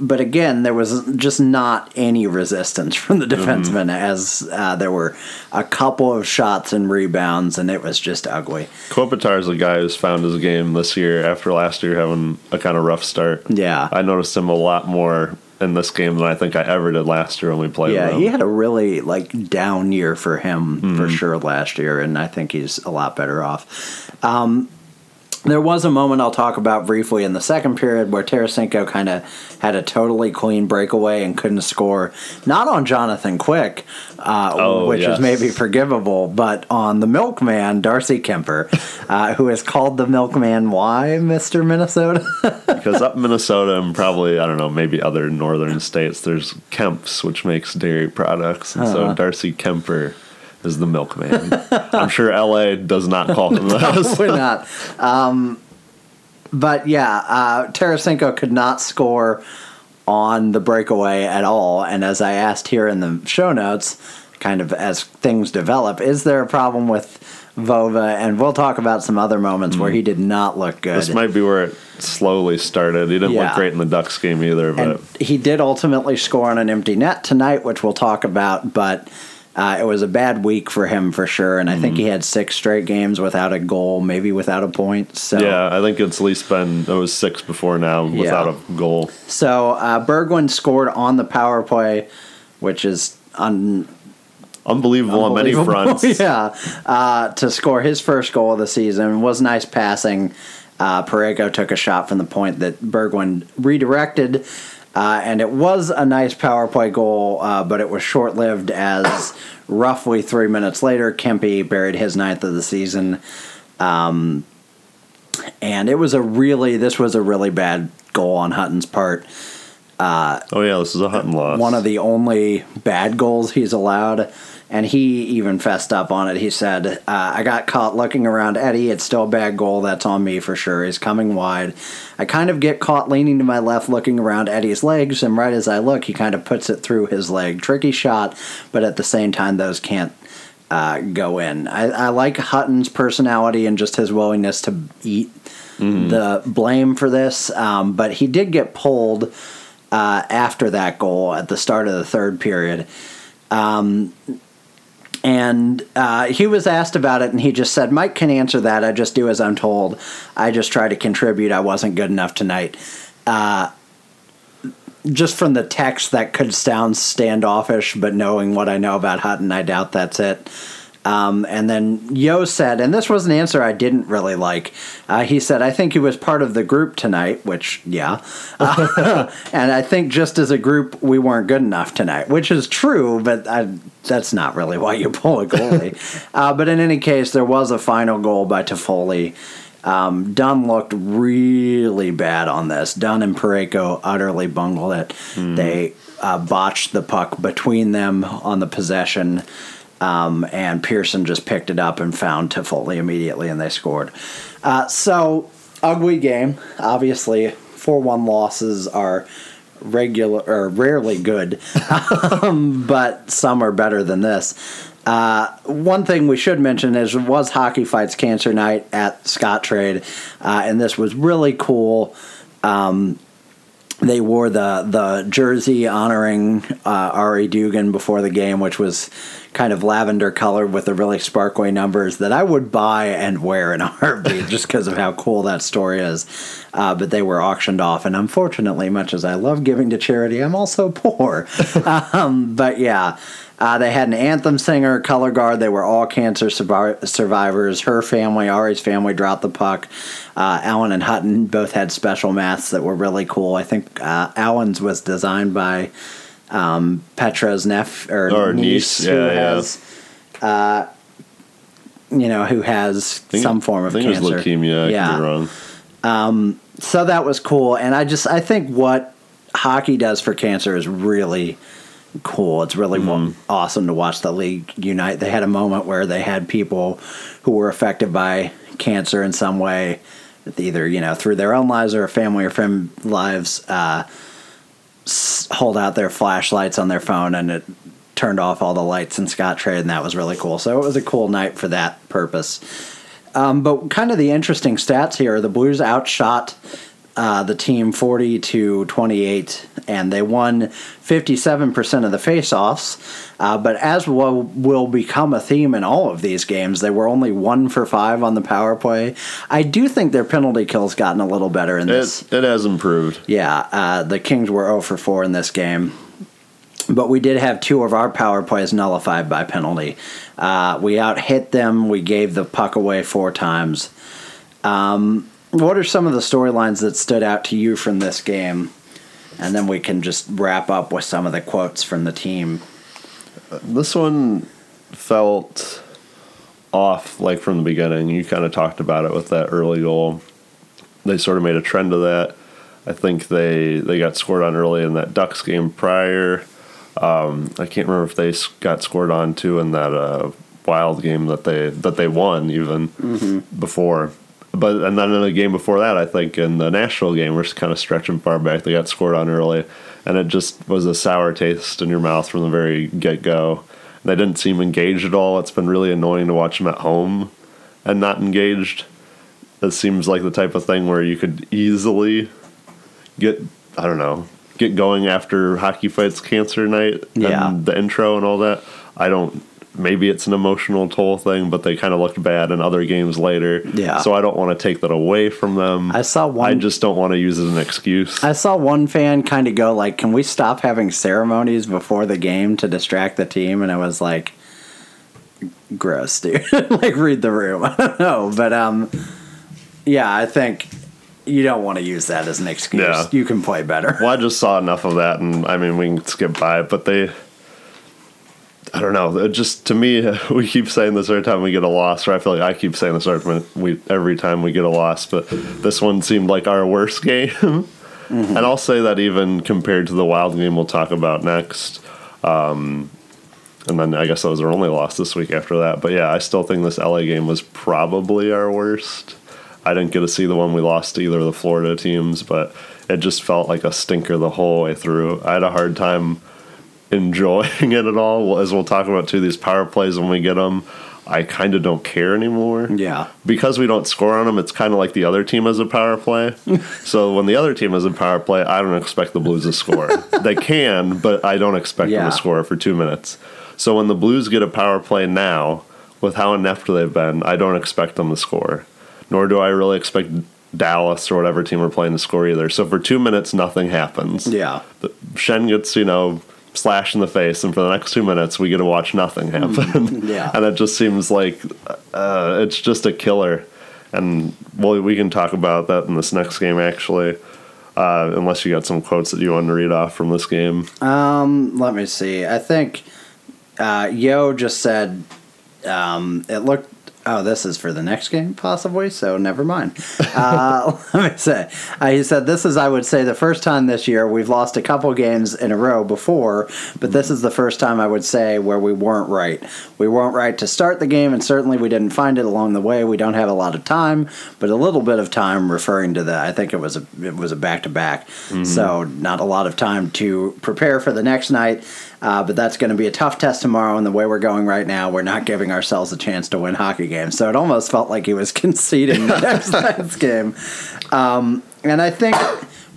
But again, there was just not any resistance from the defensemen, as uh, there were a couple of shots and rebounds, and it was just ugly. Kopitar is a guy who's found his game this year after last year having a kind of rough start. Yeah. I noticed him a lot more in this game than I think I ever did last year when we played Yeah, he had a really like down year for him Mm-hmm. for sure last year, and I think he's a lot better off. Um, there was a moment I'll talk about briefly in the second period where Tarasenko kind of had a totally clean breakaway and couldn't score. Not on Jonathan Quick, uh, Oh, which yes. is maybe forgivable, but on the milkman, Darcy Kuemper, uh, who is called the milkman. Why, Mister Minnesota? because up in Minnesota and probably I don't know maybe other northern states there's Kemp's which makes dairy products and Uh-huh. so Darcy Kuemper is the milkman. I'm sure LA does not call him that. We're not. Um, but yeah, uh, Tarasenko could not score on the breakaway at all. And as I asked here in the show notes, kind of as things develop, is there a problem with Vova? And we'll talk about some other moments where he did not look good. This might be where it slowly started. He didn't Yeah. look great in the Ducks game either, but and he did ultimately score on an empty net tonight, which we'll talk about. But uh, it was a bad week for him for sure, and I think he Mm-hmm. had six straight games without a goal, maybe without a point. So yeah, I think it's at least been it was six before now without Yeah. a goal. So uh, Berglund scored on the power play, which is un- Unbelievable, on many fronts. yeah, uh, to score his first goal of the season was nice passing. Uh, Parayko took a shot from the point that Berglund redirected, uh, and it was a nice power play goal, uh, but it was short lived as roughly three minutes later, Kempe buried his ninth of the season. Um, and it was a really, this was a really bad goal on Hutton's part. Oh yeah, this is a Hutton loss. one of the only bad goals he's allowed. And he even fessed up on it. He said, uh, I got caught looking around Eddie. It's still a bad goal. That's on me for sure. He's coming wide. I kind of get caught leaning to my left, looking around Eddie's legs. And right as I look, he kind of puts it through his leg. Tricky shot, but at the same time, those can't uh, go in. I, I like Hutton's personality and just his willingness to eat the blame for this. Um, but he did get pulled uh, after that goal at the start of the third period. Um, and uh, he was asked about it, and he just said, Mike can answer that. I just do as I'm told. I just try to contribute. I wasn't good enough tonight. Uh, just from the text, that could sound standoffish, but knowing what I know about Hutton, I doubt that's it. Um, and then Yeo said, and this was an answer I didn't really like. Uh, he said, I think he was part of the group tonight, which, yeah. Uh, and I think just as a group, we weren't good enough tonight, which is true, but I, that's not really why you pull a goalie. uh, but in any case, there was a final goal by Toffoli. Um, Dunn looked really bad on this. Dunn and Parayko utterly bungled it. They uh, botched the puck between them on the possession, um, and Pearson just picked it up and found Toffoli immediately, and they scored. Uh, so, ugly game. Obviously, 4 1 losses are regular or rarely good, um, but some are better than this. Uh, one thing we should mention is it was Hockey Fights Cancer Night at Scottrade, uh, and this was really cool. Um, they wore the the jersey honoring uh, Ari Dugan before the game, which was kind of lavender colored with the really sparkly numbers that I would buy and wear in a heartbeat just because of how cool that story is. Uh, but they were auctioned off, and unfortunately, much as I love giving to charity, I'm also poor. um, but yeah. Uh, they had an anthem singer, color guard. They were all cancer survi- survivors. Her family, Ari's family, dropped the puck. Uh, Allen and Hutton both had special masks that were really cool. I think uh, Allen's was designed by um, Petra's nephew or, Or niece, niece, who yeah, yeah. has, uh, you know, who has think some form of I think cancer. it was leukemia. I yeah wrong. so that was cool and i just i think what hockey does for cancer is really cool it's really wa- awesome to watch the league unite. They had a moment where they had people who were affected by cancer in some way either you know through their own lives or family or friend lives uh, hold out their flashlights on their phone and it turned off all the lights in Scottrade and that was really cool. So it was a cool night for that purpose. Um, but kind of the interesting stats here the Blues outshot uh, the team 40 to 28, and they won 57% of the faceoffs. Uh, but as will, will become a theme in all of these games, they were only one for five on the power play. I do think their penalty kills gotten a little better in this. It, it has improved. Yeah, uh, the Kings were 0 for 4 in this game. But we did have two of our power plays nullified by penalty. Uh, we out hit them. We gave the puck away four times. Um, what are some of the storylines that stood out to you from this game? And then we can just wrap up with some of the quotes from the team. This one felt off like from the beginning. You kind of talked about it with that early goal. They sort of made a trend of that. I think they they got scored on early in that Ducks game prior. Um, I can't remember if they got scored on too in that uh, Wild game that they that they won even before. But and then in the game before that, I think in the Nashville game, we're just kind of stretching far back. They got scored on early, and it just was a sour taste in your mouth from the very get go. They didn't seem engaged at all. It's been really annoying to watch them at home and not engaged. It seems like the type of thing where you could easily get I don't know get going after hockey fights cancer night Yeah. and the intro and all that. I don't. Maybe it's an emotional toll thing, but they kind of looked bad in other games later. Yeah. So I don't want to take that away from them. I saw one- I just don't want to use it as an excuse. I saw one fan kind of go like, "Can we stop having ceremonies before the game to distract the team?" And I was like, "Gross, dude! like, read the room." I don't know, but um, yeah, I think you don't want to use that as an excuse. Yeah. You can play better. Well, I just saw enough of that, and I mean, we can skip by it, but they. I don't know. It just to me, we keep saying this every time we get a loss, or I feel like I keep saying this every time we every time we get a loss. But this one seemed like our worst game, and I'll say that even compared to the Wild game we'll talk about next. Um, and then I guess that was our only loss this week after that. But yeah, I still think this LA game was probably our worst. I didn't get to see the one we lost to either of the Florida teams, but it just felt like a stinker the whole way through. I had a hard time enjoying it at all. As we'll talk about too, these power plays when we get them, I kind of don't care anymore. Yeah. Because we don't score on them, it's kind of like the other team has a power play. so when the other team has a power play, I don't expect the Blues to score. they can, but I don't expect Yeah. them to score for two minutes. So when the Blues get a power play now, with how inept they've been, I don't expect them to score. Nor do I really expect Dallas or whatever team we're playing to score either. So for two minutes, nothing happens. Yeah. Schenn gets, you know, slashed in the face, and for the next two minutes, we get to watch nothing happen. yeah. and it just seems like uh, it's just a killer. And well, we can talk about that in this next game, actually. Uh, unless you got some quotes that you want to read off from this game. Um, let me see. I think uh, Yeo just said um, it looked. Oh, this is for the next game, possibly. So never mind. Uh, let me say. Uh, he said this is, I would say, the first time this year we've lost a couple games in a row before, but this is the first time I would say where we weren't right. We weren't right to start the game, and certainly we didn't find it along the way. We don't have a lot of time, but a little bit of time, referring to that. I think it was a it was a back to back, so not a lot of time to prepare for the next night. Uh, but that's going to be a tough test tomorrow. And the way we're going right now, we're not giving ourselves a chance to win hockey games. So it almost felt like he was conceding the next night's game. Um, and I think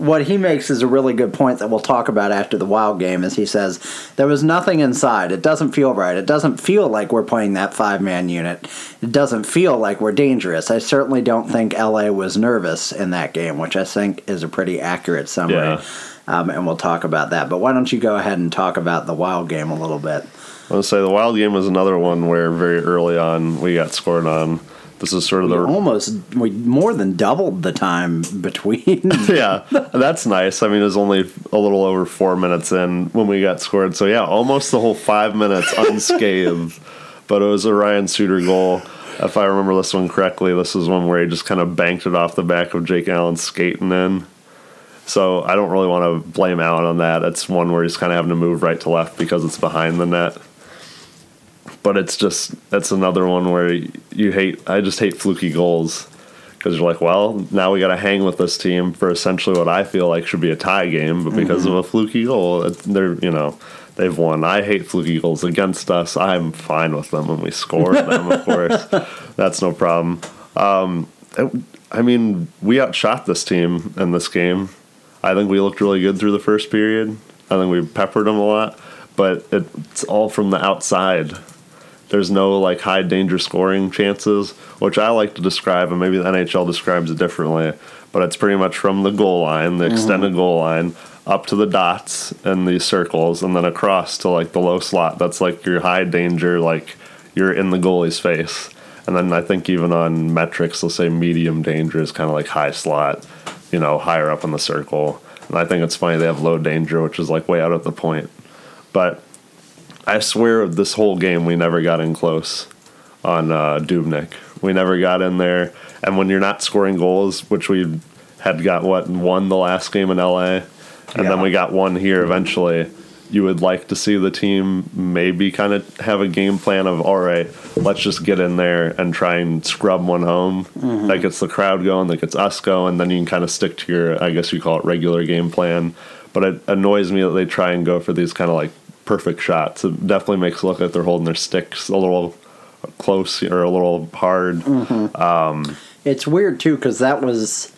what he makes is a really good point that we'll talk about after the Wild game. Is he says there was nothing inside. It doesn't feel right. It doesn't feel like we're playing that five man unit. It doesn't feel like we're dangerous. I certainly don't think LA was nervous in that game, which I think is a pretty accurate summary. Yeah. Um, and we'll talk about that. But why don't you go ahead and talk about the Wild game a little bit? I want to say the Wild game was another one where very early on we got scored on. This is sort of We the almost we more than doubled the time between. yeah, that's nice. I mean, it was only a little over four minutes in when we got scored. So yeah, almost the whole five minutes unscathed. but it was a Ryan Suter goal. If I remember this one correctly, this is one where he just kind of banked it off the back of Jake Allen skating in. So I don't really want to blame Allen on that. It's one where he's kind of having to move right to left because it's behind the net. But it's just that's another one where you hate. I just hate fluky goals because you're like, well, now we got to hang with this team for essentially what I feel like should be a tie game, but because of a fluky goal, they're you know they've won. I hate fluky goals against us. I'm fine with them when we score them, of course. That's no problem. Um, it- I mean, we outshot this team in this game. I think we looked really good through the first period. I think we peppered them a lot, but it's all from the outside. There's no like high danger scoring chances, which I like to describe, and maybe the NHL describes it differently. But it's pretty much from the goal line, the mm-hmm. extended goal line, up to the dots and the circles, and then across to like the low slot. That's like your high danger, like you're in the goalie's face. And then I think even on metrics, they'll say medium danger is kind of like high slot, you know, higher up in the circle. And I think it's funny they have low danger, which is like way out at the point. But I swear this whole game we never got in close on uh, Dubnyk. We never got in there. And when you're not scoring goals, which we had got what won the last game in LA, and then we got one here eventually. You would like to see the team maybe kind of have a game plan of all right, let's just get in there and try and scrub one home. Mm-hmm. That gets the crowd going, that gets us going. Then you can kind of stick to your, I guess you call it regular game plan. But it annoys me that they try and go for these kind of like perfect shots. It definitely makes it look like they're holding their sticks a little close or a little hard. Mm-hmm. Um, it's weird too because that was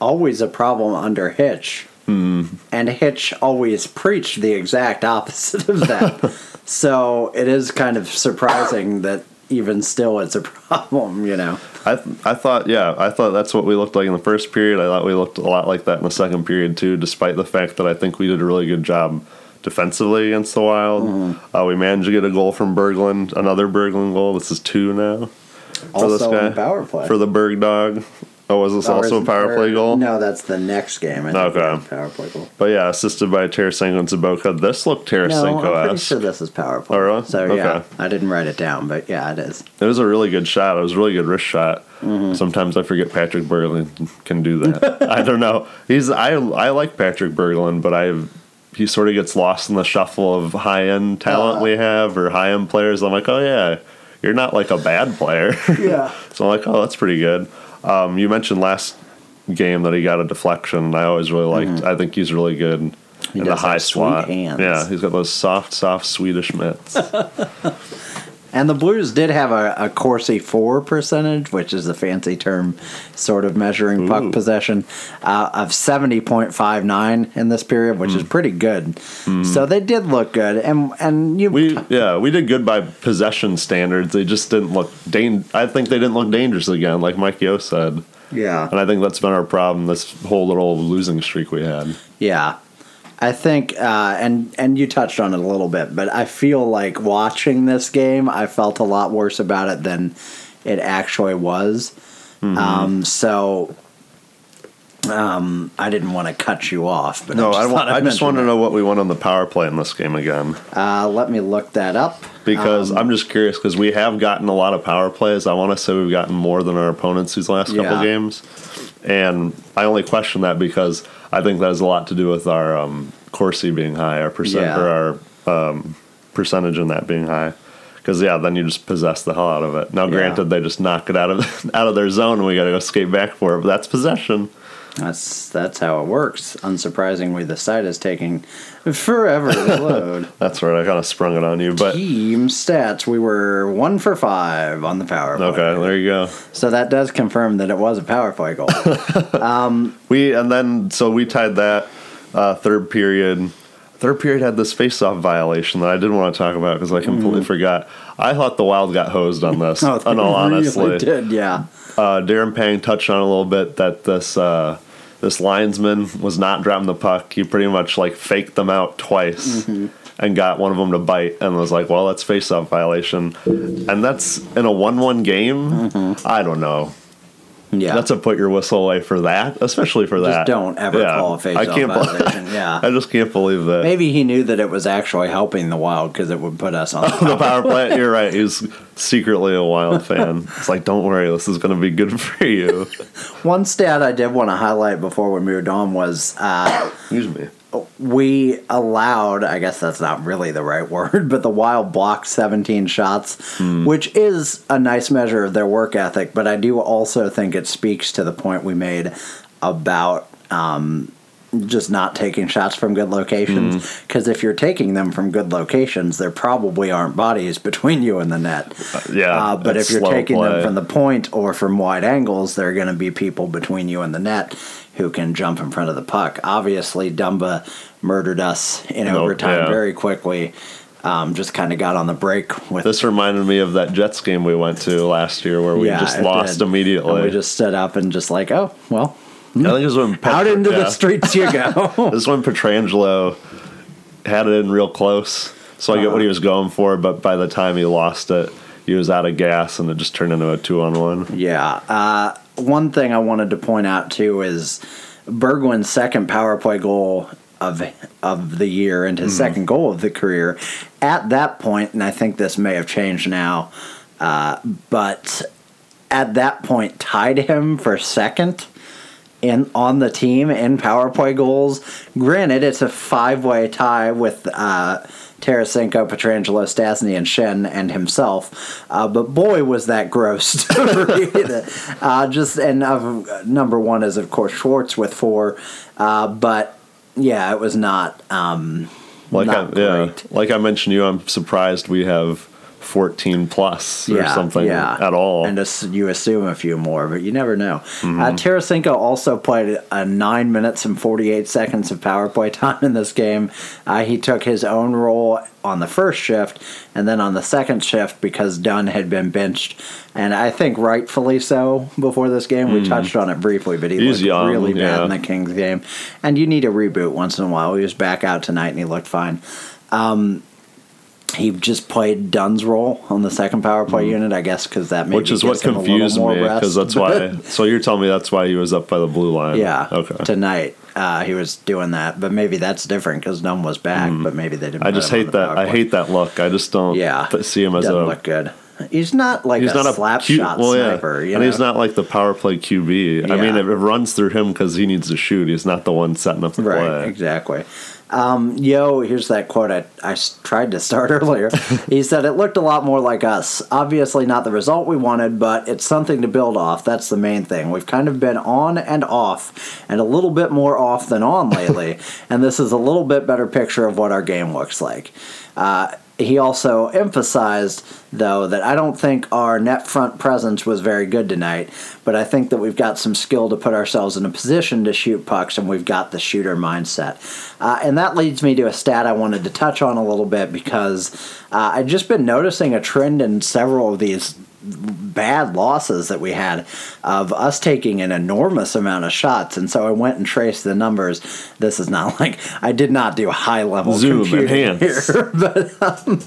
always a problem under Hitch, mm. and Hitch always preached the exact opposite of that. so it is kind of surprising that even still it's a problem. You know. I th- I thought yeah I thought that's what we looked like in the first period. I thought we looked a lot like that in the second period too. Despite the fact that I think we did a really good job defensively against the Wild. Uh, we managed to get a goal from Berglund, another Berglund goal. This is two now for this guy power play. for the Berg dog. Oh, was this Or also a power play goal? No, that's the next game. I Okay. it's Power play goal. But yeah, assisted by Tarasenko and Zaboka. This looked No, I'm pretty sure this is power play. Oh, really? So yeah, I didn't write it down, but yeah, it is. It was a really good shot. It was a really good wrist shot. Mm-hmm. Sometimes I forget Patrick Berglund can do that. I don't know. He's I I like Patrick Berglund, but I he sort of gets lost in the shuffle of high end talent Uh. we have or high end players. I'm like, oh yeah, you're not like a bad player. Yeah. so I'm like, oh, that's pretty good. Um, you mentioned last game that he got a deflection. And I always really liked. I think he's really good Mm-hmm. He in the high have sweet swat. hands. Yeah, he's got those soft, soft Swedish mitts. And the Blues did have a, a Corsi For percentage, which is a fancy term sort of measuring Ooh. puck possession, uh, of 70.59 in this period, which is Hmm. pretty good. So they did look good. And and you We yeah, we did good by possession standards. They just didn't look dan- I think they didn't look dangerous again, like Mike Yeo said. yeah. And I think that's been our problem this whole little losing streak we had. Yeah. I think, uh, and and you touched on it a little bit, but I feel like watching this game, I felt a lot worse about it than it actually was. Mm-hmm. Um, so, um, I didn't want to cut you off, but No, I I, just, I'd I just want to know what we won on the power play in this game again. Uh, let me look that up Because Um, I'm just curious because we have gotten a lot of power plays. I want to say we've gotten more than our opponents these last couple Yeah. games. And I only question that because I think that has a lot to do with our um, Corsi being high, our percent Yeah. or our um, percentage in that being high. Because yeah, then you just possess the hell out of it. Now, Yeah. granted, they just knock it out of out of their zone, and we got to go skate back for it. But that's possession. That's that's how it works. Unsurprisingly, the site is taking forever to load. That's right. I kind of sprung it on you, but Team stats: We were one for five on the power play. okay, there you go. So that does confirm that it was a power play goal. We and then so we tied that uh, third period. Third period had this face-off violation that I didn't want to talk about because I completely forgot. I thought the Wild got hosed on this. Mm. Oh, in all they honesty, really did, yeah. uh, Darren Pang touched on a little bit that this uh, this linesman was not dropping the puck. He pretty much like faked them out twice Mm-hmm. and got one of them to bite and was like, "Well, that's face-off violation," and that's in a one-one game. Mm-hmm. I don't know. Yeah. That's a put your whistle away for that, especially for Just that. don't ever Yeah. call a face I off can't bel- violation. Yeah. I just can't believe that. Maybe he knew that it was actually helping the Wild because it would put us on the the power plant. You're right. He's secretly a wild fan. It's like, don't worry, this is going to be good for you. One stat I did want to highlight before we moved on was uh, Excuse me. We allowed, I guess that's not really the right word, but the Wild blocked 17 shots, which is a nice measure of their work ethic. But I do also think it speaks to the point we made about um, just not taking shots from good locations. Because if you're taking them from good locations, there probably aren't bodies between you and the net. Yeah, Uh, but if you're taking play. them from the point or from wide angles, there are going to be people between you and the net who can jump in front of the puck. Obviously, Dumba murdered us in Nope, overtime yeah. very quickly. Um, just kind of got on the break with This reminded me of that Jets game we went to last year where we Yeah, just lost did. immediately. And we just stood up and just like, oh well, I think it was when out Petr- into yeah. the streets you go. This is when Pietrangelo had it in real close, so I get what he was going for. But by the time he lost it, he was out of gas, and it just turned into a two-on-one. Yeah. Uh, one thing I wanted to point out too is Berglund's second power play goal of of the year and his second goal of the career. At that point, and I think this may have changed now, uh, but at that point tied him for second in on the team in power play goals. Granted, it's a five way tie with uh, Tarasenko, Pietrangelo, Stastny, and Schenn and himself. Uh, but boy, was that gross to read. uh, just and uh, number one is of course Schwartz with four, uh, but yeah, it was not. Um, Like not I, yeah, like I mentioned, to you, I'm surprised we have 14 plus or yeah, something yeah. at all. And as- you assume a few more, but you never know. Mm-hmm. Uh, Tarasenko also played uh, nine minutes and 48 seconds of power play time in this game. Uh, he took his own role on the first shift and then on the second shift because Dunn had been benched. And I think rightfully so before this game. We touched on it briefly, but he. He's looked young, really bad yeah. in the Kings game. And you need a reboot once in a while. He was back out tonight and he looked fine. Um, he just played Dunn's role on the second power play unit, I guess, because that Mm-hmm. Which is what gives him a little confused me because that's why. so you're telling me that's why he was up by the blue line? yeah, Okay. tonight uh, he was doing that, but maybe that's different because Dunn was back, but maybe they didn't. Mm. I just hate that. I hate that look. I just don't Yeah, see him as doesn't a look good. He's not like He's a not a slap shot well, yeah. sniper. You and know? he's not like the power play QB. I mean, Yeah. it, it runs through him because he needs to shoot. He's not the one setting up the Right, play. exactly. Um, yo, here's that quote I, I tried to start earlier. he said, It looked a lot more like us. Obviously, not the result we wanted, but it's something to build off. That's the main thing. We've kind of been on and off, and a little bit more off than on lately, and this is a little bit better picture of what our game looks like. Uh, he also emphasized, though, that I don't think our net front presence was very good tonight, but I think that we've got some skill to put ourselves in a position to shoot pucks, and we've got the shooter mindset. Uh, and that leads me to a stat I wanted to touch on a little bit because uh, I've just been noticing a trend in several of these bad losses that we had of us taking an enormous amount of shots. And so i went and traced the numbers. This is not like i did not do high level Zoom computing here but um,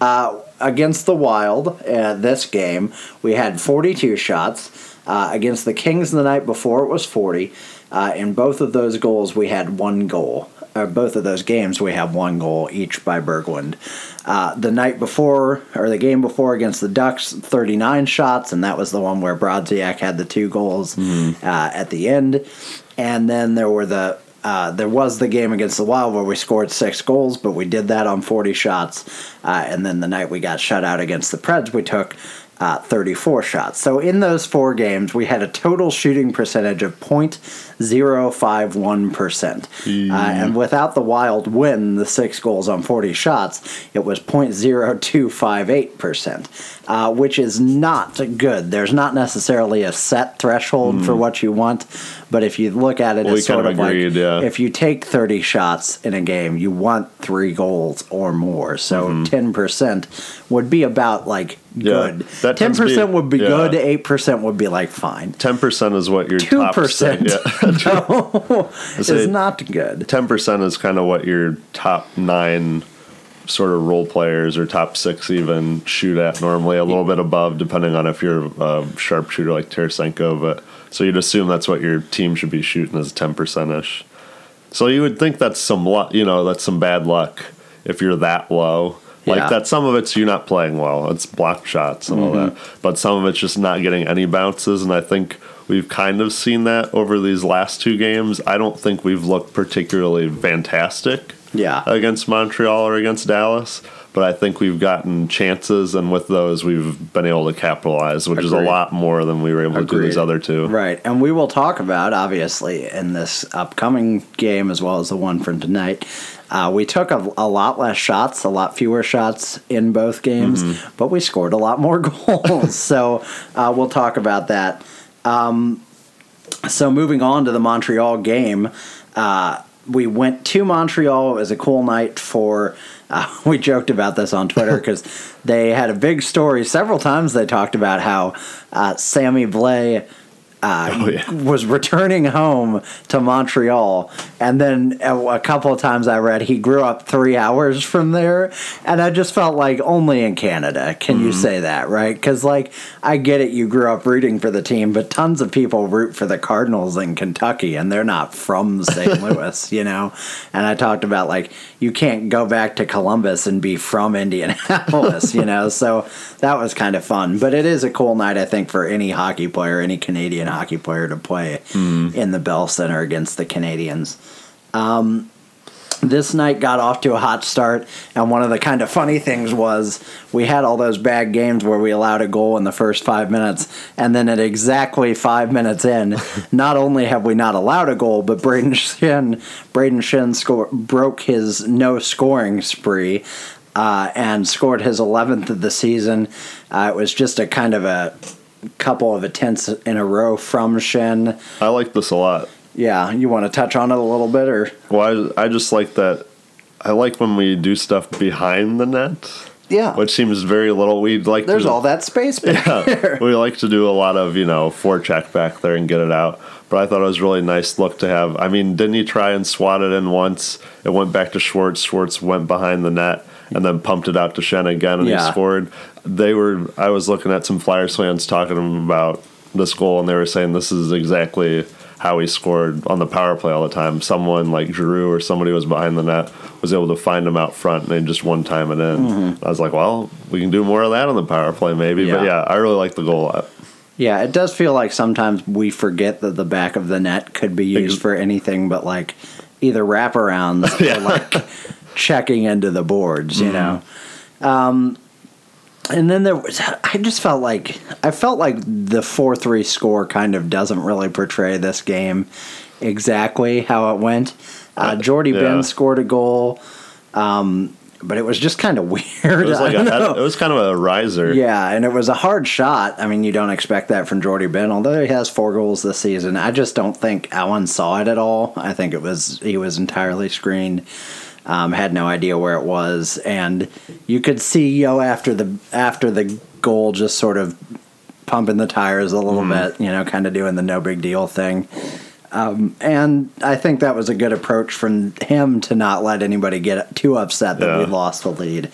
uh, against the wild uh, this game we had 42 shots uh, against the kings the night before it was 40 uh, in both of those goals we had one goal or both of those games we have one goal each by Berglund. uh, the night before or the game before against the ducks 39 shots and that was the one where brodziak had the two goals uh, at the end and then there were the uh, there was the game against the Wild where we scored six goals, but we did that on 40 shots. Uh, and then the night we got shut out against the Preds, we took uh, 34 shots. So in those four games, we had a total shooting percentage of 0.051%. Uh, and without the Wild win, the six goals on 40 shots, it was 0.0258%, uh, which is not good. There's not necessarily a set threshold for what you want, but if you look at it Well, as sort of agreed, like yeah. if you take 30 shots in a game, you want three goals or more. So 10% would be about like Yeah, good. tends to 10% would be yeah. good, 8% would be like fine. Ten percent is what your Two top percent Yeah. is not good. Ten percent is kind of what your top nine sort of role players or top six even shoot at normally. A little bit above, depending on if you're a sharpshooter like Tarasenko. But so you'd assume that's what your team should be shooting is ten percent ish. So you would think that's some luck. You know, that's some bad luck if you're that low. Like Yeah. that, some of it's you not playing well. It's block shots and all mm-hmm. that, but some of it's just not getting any bounces. And I think we've kind of seen that over these last two games. I don't think we've looked particularly fantastic Yeah. against Montreal or against Dallas, but I think we've gotten chances, and with those, we've been able to capitalize, which is a lot more than we were able to do these other two. Right. And we will talk about, obviously, in this upcoming game as well as the one from tonight. Uh, we took a, a lot less shots, a lot fewer shots in both games, Mm-hmm. but we scored a lot more goals. so uh, we'll talk about that. Um, so moving on to the Montreal game, uh, we went to Montreal. It was a cool night for. Uh, we joked about this on Twitter because they had a big story. Several times they talked about how uh, Sammy Blais uh, Oh, yeah. was returning home to Montreal, and then a, couple of times I read he grew up three hours from there, and I just felt like only in Canada can you say that, right? Because like I get it, you grew up rooting for the team, but tons of people root for the Cardinals in Kentucky, and they're not from St. Louis, you know. And I talked about like you can't go back to Columbus and be from Indianapolis, you know. So that was kind of fun, but it is a cool night, I think, for any hockey player, any Canadian hockey player to play in the Bell Center against the Canadiens. Um, this night got off to a hot start, and one of the kind of funny things was we had all those bad games where we allowed a goal in the first five minutes, and then at exactly five minutes in, not only have we not allowed a goal, but Brayden Schenn, Brayden Schenn score, broke his no scoring spree. Uh, and scored his 11th of the season. Uh, it was just a kind of a couple of attempts in a row from Schenn. I like this a lot. Yeah, you want to touch on it a little bit, or Well, I, I just like that. I like when we do stuff behind the net, yeah, which seems very little. We like there's to, all that space back there. we like to do a lot of you know forecheck back there and get it out. But I thought it was really nice look to have. I mean, didn't he try and swat it in once? It went back to Schwartz. Schwartz went behind the net and then pumped it out to Schenn again, and Yeah. he scored. They were. I was looking at some Flyers fans talking to them about this goal, and they were saying this is exactly how he scored on the power play all the time. Someone like Giroux or somebody was behind the net was able to find him out front and they just one time it in. Mm-hmm. I was like, well, we can do more of that on the power play maybe. But Yeah. yeah, I really like the goal. Yeah, it does feel like sometimes we forget that the back of the net could be used for anything but like either wraparounds Yeah. or like checking into the boards, you know. Um, and then there was, I just felt like I felt like the four three score kind of doesn't really portray this game exactly how it went. Uh, Jordy Yeah. Ben scored a goal, um, but it was just kind of weird. It was like a it was kind of a riser. Yeah, and it was a hard shot. I mean, you don't expect that from Jordie Benn, although he has four goals this season. I just don't think Allen saw it at all. I think it was he was entirely screened. Um, had no idea where it was, and you could see Yeo after the after the goal just sort of pumping the tires a little bit, you know, kind of doing the no big deal thing. Um, and I think that was a good approach from him to not let anybody get too upset that we lost the lead.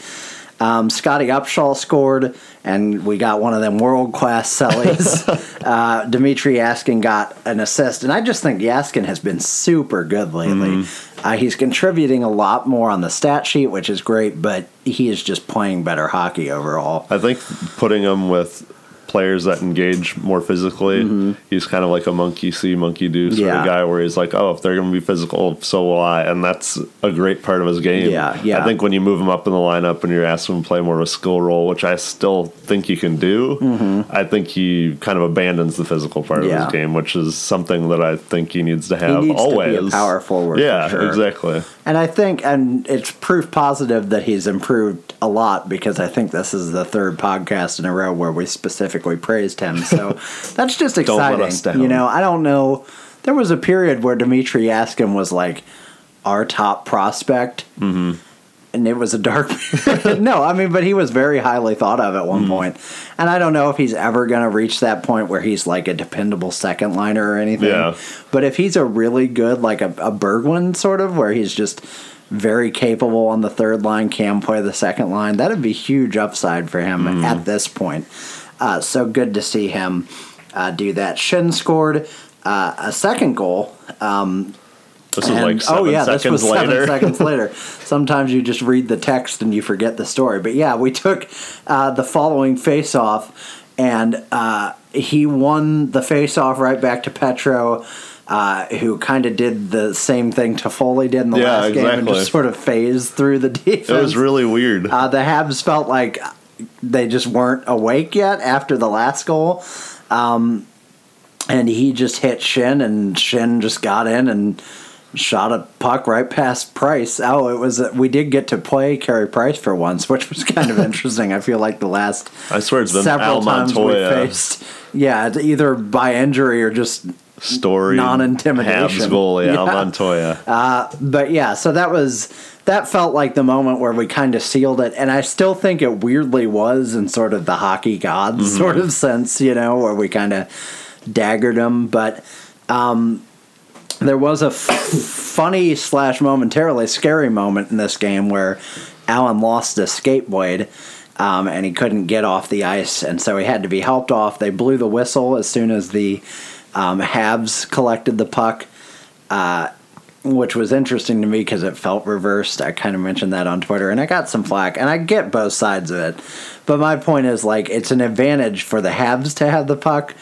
Um, Scottie Upshall scored, and we got one of them world class sellies. uh, Dimitri Jaskin got an assist, and I just think Jaskin has been super good lately. Uh, he's contributing a lot more on the stat sheet, which is great, but he is just playing better hockey overall. I think putting him with players that engage more physically, he's kind of like a monkey see, monkey do sort Yeah. of guy where he's like, oh, if they're going to be physical, so will I. And that's a great part of his game. Yeah, yeah. I think when you move him up in the lineup and you're asking him to play more of a skill role, which I still think he can do, I think he kind of abandons the physical part Mm-hmm. Yeah. of his game, which is something that I think he needs to have needs to be a always. power forward, for Yeah, sure. exactly. And I think, and it's proof positive that he's improved a lot because I think this is the third podcast in a row where we specifically praised him. So that's just exciting. You know, I don't know. There was a period where Dmitry Jaskin was like our top prospect. Mm-hmm. And it was a dark no, I mean, but he was very highly thought of at one point. And I don't know if he's ever going to reach that point where he's like a dependable second liner or anything. Yeah. But if he's a really good, like a, a Berglund sort of, where he's just very capable on the third line, can play the second line, that'd be huge upside for him Mm-hmm. at this point. Uh, so good to see him uh, do that. Schenn scored uh, a second goal. This is like seven oh yeah, seconds this was later. seven seconds later. Sometimes you just read the text and you forget the story. But yeah, we took uh, the following face off, and uh, he won the face off right back to Petro. Uh, who kind of did the same thing Toffoli did in the Yeah, last game and just sort of phased through the defense. it was really weird. Uh, the Habs felt like they just weren't awake yet after the last goal. Um, and he just hit Schenn, and Schenn just got in and shot a puck right past Price. Oh, it was we did get to play Carey Price for once, which was kind of interesting. I feel like the last I swear it's been several Al times we Montoya faced, yeah, either by injury or just story. non-intimidation. Habs goalie Al Yeah. Montoya. but yeah, so that was that felt like the moment where we kind of sealed it, and I still think it weirdly was in sort of the hockey gods sort of sense, you know, where we kind of daggered them. But um, there was a f- funny slash momentarily scary moment in this game where Allen lost a skateboard. Um, and he couldn't get off the ice, and so he had to be helped off. They blew the whistle as soon as the um, Habs collected the puck which was interesting to me because it felt reversed. I kind of mentioned that on Twitter, and I got some flack, and I get both sides of it. But my point is, like, it's an advantage for the Habs to have the puck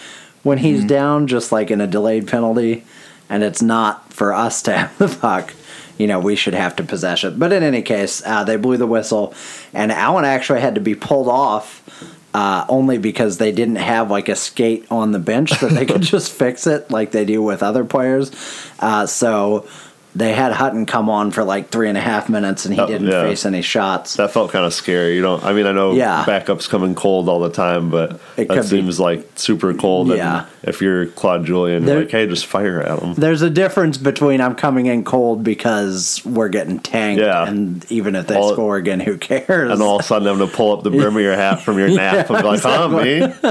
when he's down, just like in a delayed penalty, and it's not for us to have the puck. You know, we should have to possess it. But in any case, uh, they blew the whistle, and Allen actually had to be pulled off. Uh, only because they didn't have like a skate on the bench that they could just fix it like they do with other players. Uh, so they had Hutton come on for like three and a half minutes, and he Oh, didn't yeah. face any shots. That felt kind of scary. You don't. I mean, I know Yeah. backups come in cold all the time, but It that could be- seems like super cold. Yeah. If you're Claude Julien, There- you're like, hey, just fire at him. There's a difference between I'm coming in cold because we're getting tanked, Yeah. and even if they All- score again, who cares? And all of a sudden, having to pull up the brim of your hat from your nap and be like, huh, me?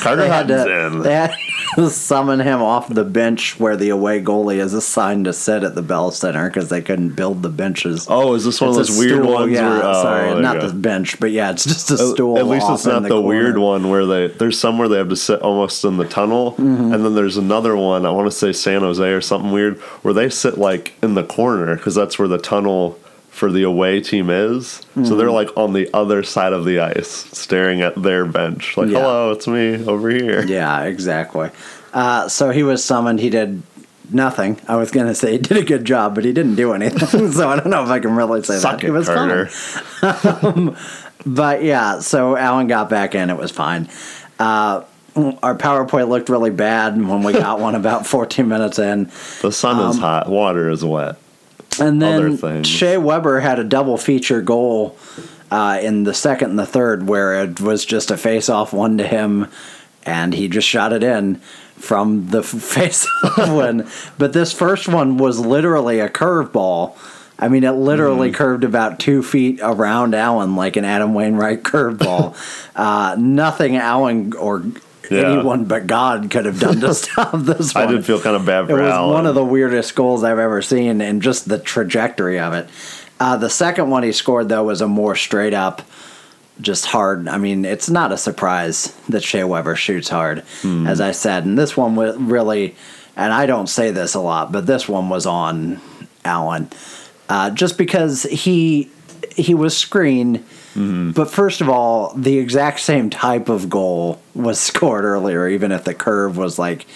Carter they had to, in. they had, summon him off the bench where the away goalie is assigned to sit at the Bell Center because they couldn't build the benches. Oh, is this one It's of those weird stool, ones? Yeah, where, oh, sorry, not the bench, but yeah, it's just a stool. At least it's not the, the, weird one where they there's somewhere they have to sit almost in the tunnel, Mm-hmm. and then there's another one. I want to say San Jose or something weird where they sit like in the corner because that's where the tunnel for the away team is. So Mm-hmm. they're like on the other side of the ice, staring at their bench, like, Yeah. "Hello, it's me over here." Yeah, exactly. Uh, so he was summoned. He did nothing. I was gonna say he did a good job, but he didn't do anything. so I don't know if I can really say Suck that. it, it was Carter. fine. But yeah, so Allen got back in. It was fine. Uh, our PowerPoint looked really bad when we got one about 14 minutes in. The sun Um, is hot, water is wet. And then. Shea Weber had a double feature goal uh, in the second and the third, where it was just a face off one to him, and he just shot it in from the face off one. But this first one was literally a curveball. I mean, it literally Mm-hmm. curved about two feet around Allen like an Adam Wainwright curveball. uh, nothing Allen or Yeah. anyone but God could have done to stop this I did feel kind of bad It for was Allen. one of the weirdest goals I've ever seen, and just the trajectory of it. Uh, the second one he scored though was a more straight up, just hard. I mean, it's not a surprise that Shea Weber shoots hard, Hmm. as I said. And this one was really, and I don't say this a lot, but this one was on Allen, uh, just because he he was screened. Mm-hmm. But first of all, the exact same type of goal was scored earlier, even if the curve was like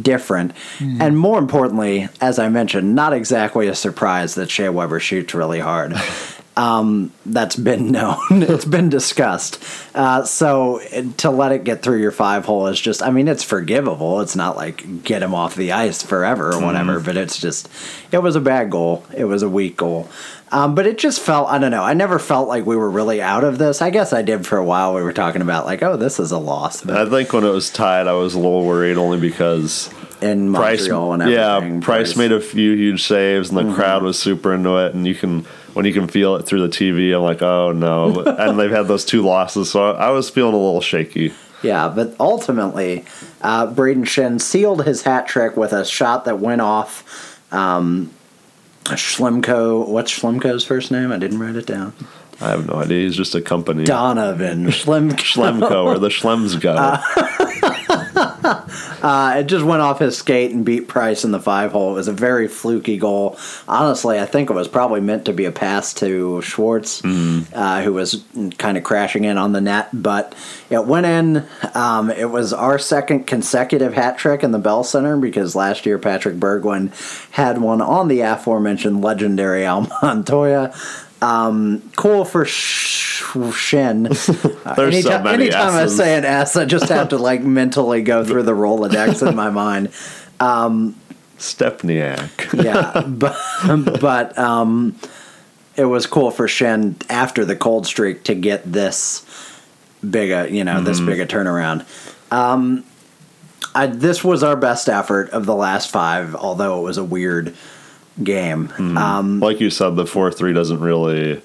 different. And more importantly, as I mentioned, not exactly a surprise that Shea Weber shoots really hard. Um, that's been known. it's been discussed. Uh, so to let it get through your five hole is just, I mean, it's forgivable. It's not like get him off the ice forever or whatever, but it's just, it was a bad goal. It was a weak goal. Um, but it just felt, I don't know, I never felt like we were really out of this. I guess I did for a while. We were talking about, like, oh, this is a loss. But I think when it was tied, I was a little worried only because in Price, Montreal and everything. yeah, Price made a few huge saves, and the crowd was super into it. And you can when you can feel it through the TV, I'm like, oh no. and they've had those two losses, so I was feeling a little shaky. Yeah, but ultimately, uh, Brayden Schenn sealed his hat trick with a shot that went off. Um, Schlemko, what's Schlemko's first name? I didn't write it down. I have no idea. He's just a company. Donovan Schlemko. Schlemko or the Schlems go. Uh, Uh, it just went off his skate and beat Price in the five hole. It was a very fluky goal. Honestly, I think it was probably meant to be a pass to Schwartz, uh, who was kind of crashing in on the net. But it went in. Um, it was our second consecutive hat trick in the Bell Center because last year Patrik Berglund had one on the aforementioned legendary Al Montoya. Um, cool for Sh- Schenn. There's so anytime, many anytime I say an S, I just have to like mentally go through the Rolodex in my mind. Stepniak. Yeah, but but um, it was cool for Schenn after the cold streak to get this big a you know this big a turnaround. Um, I, this was our best effort of the last five, although it was a weird game. Um, like you said, the four three doesn't really.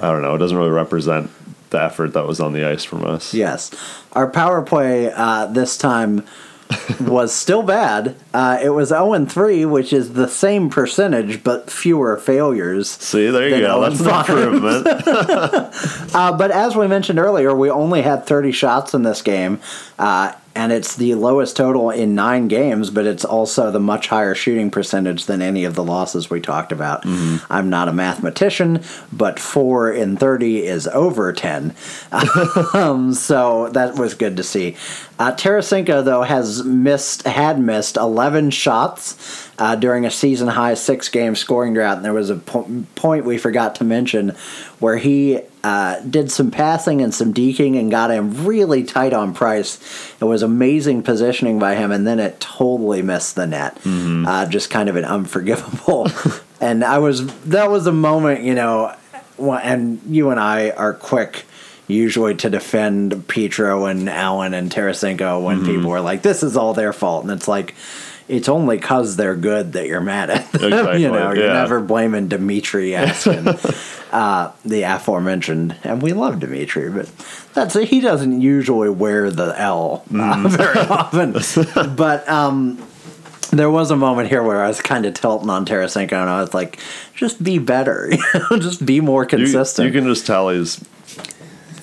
I don't know. It doesn't really represent the effort that was on the ice from us. Yes. Our power play uh, this time was still bad. Uh, it was 0 and 3, which is the same percentage, but fewer failures. See, there you go. That's an improvement. Uh, but as we mentioned earlier, we only had 30 shots in this game. Uh, and it's the lowest total in nine games, but it's also the much higher shooting percentage than any of the losses we talked about. I'm not a mathematician, but four in 30 is over 10. um, so that was good to see. Uh, Tarasenko, though, has missed, had missed 11 shots uh, during a season high six game scoring drought. And there was a po- point we forgot to mention where he uh, did some passing and some deking and got him really tight on Price. It was amazing positioning by him, and then it totally missed the net. Uh, just kind of an unforgivable. and I was that was a moment, you know, and you and I are quick. Usually to defend Petro and Allen and Tarasenko when people are like, "This is all their fault," and it's like, it's only because they're good that you're mad at them. Exactly, you know, you're never blaming Dimitri Jaskin, uh, the aforementioned. And we love Dimitri, but that's he doesn't usually wear the L uh, Mm. very often. but um, there was a moment here where I was kind of tilting on Tarasenko, and I was like, just be better, just be more consistent. you can just tell he's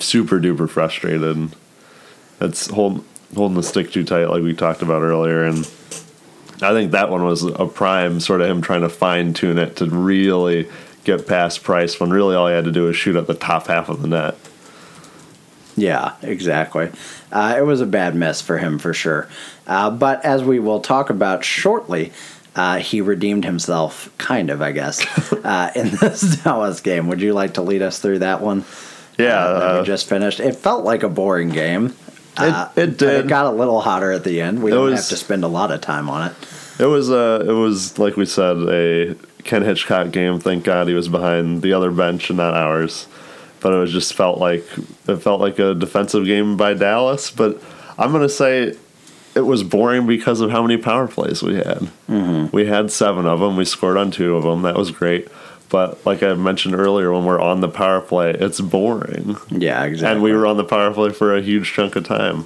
super duper frustrated. It's hold, holding the stick too tight, like we talked about earlier, and I think that one was a prime sort of him trying to fine tune it to really get past Price when really all he had to do was shoot at the top half of the net. Yeah, exactly. Uh, it was a bad miss for him for sure. Uh, but as we will talk about shortly, uh, he redeemed himself, kind of, I guess, uh, in this Dallas game. Would you like to lead us through that one? Yeah, uh, that uh, we just finished. It felt like a boring game. Uh, it but did. It got a little hotter at the end. We It don't was- have to spend a lot of time on it. It was uh it was like we said a Ken Hitchcock game. Thank God he was behind the other bench and not ours. But it was just felt like it felt like a defensive game by Dallas. But I'm gonna say it was boring because of how many power plays we had. Mm-hmm. We had seven of them. We scored on two of them. That was great. But like I mentioned earlier, when we're on the power play, it's boring Yeah, exactly. and we were on the power play for a huge chunk of time.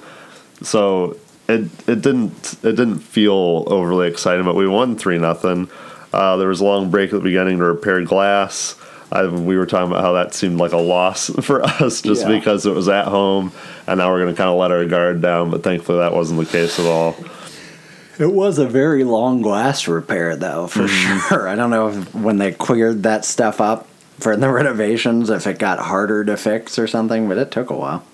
So it it didn't it didn't feel overly exciting, but we won three nothing. Uh, there was a long break at the beginning to repair glass. I, we were talking about how that seemed like a loss for us just Yeah. because it was at home, and now we're going to kind of let our guard down. But thankfully, that wasn't the case at all. It was a very long glass repair, though, for Mm-hmm. sure. I don't know if when they cleared that stuff up for the renovations, if it got harder to fix or something, but it took a while.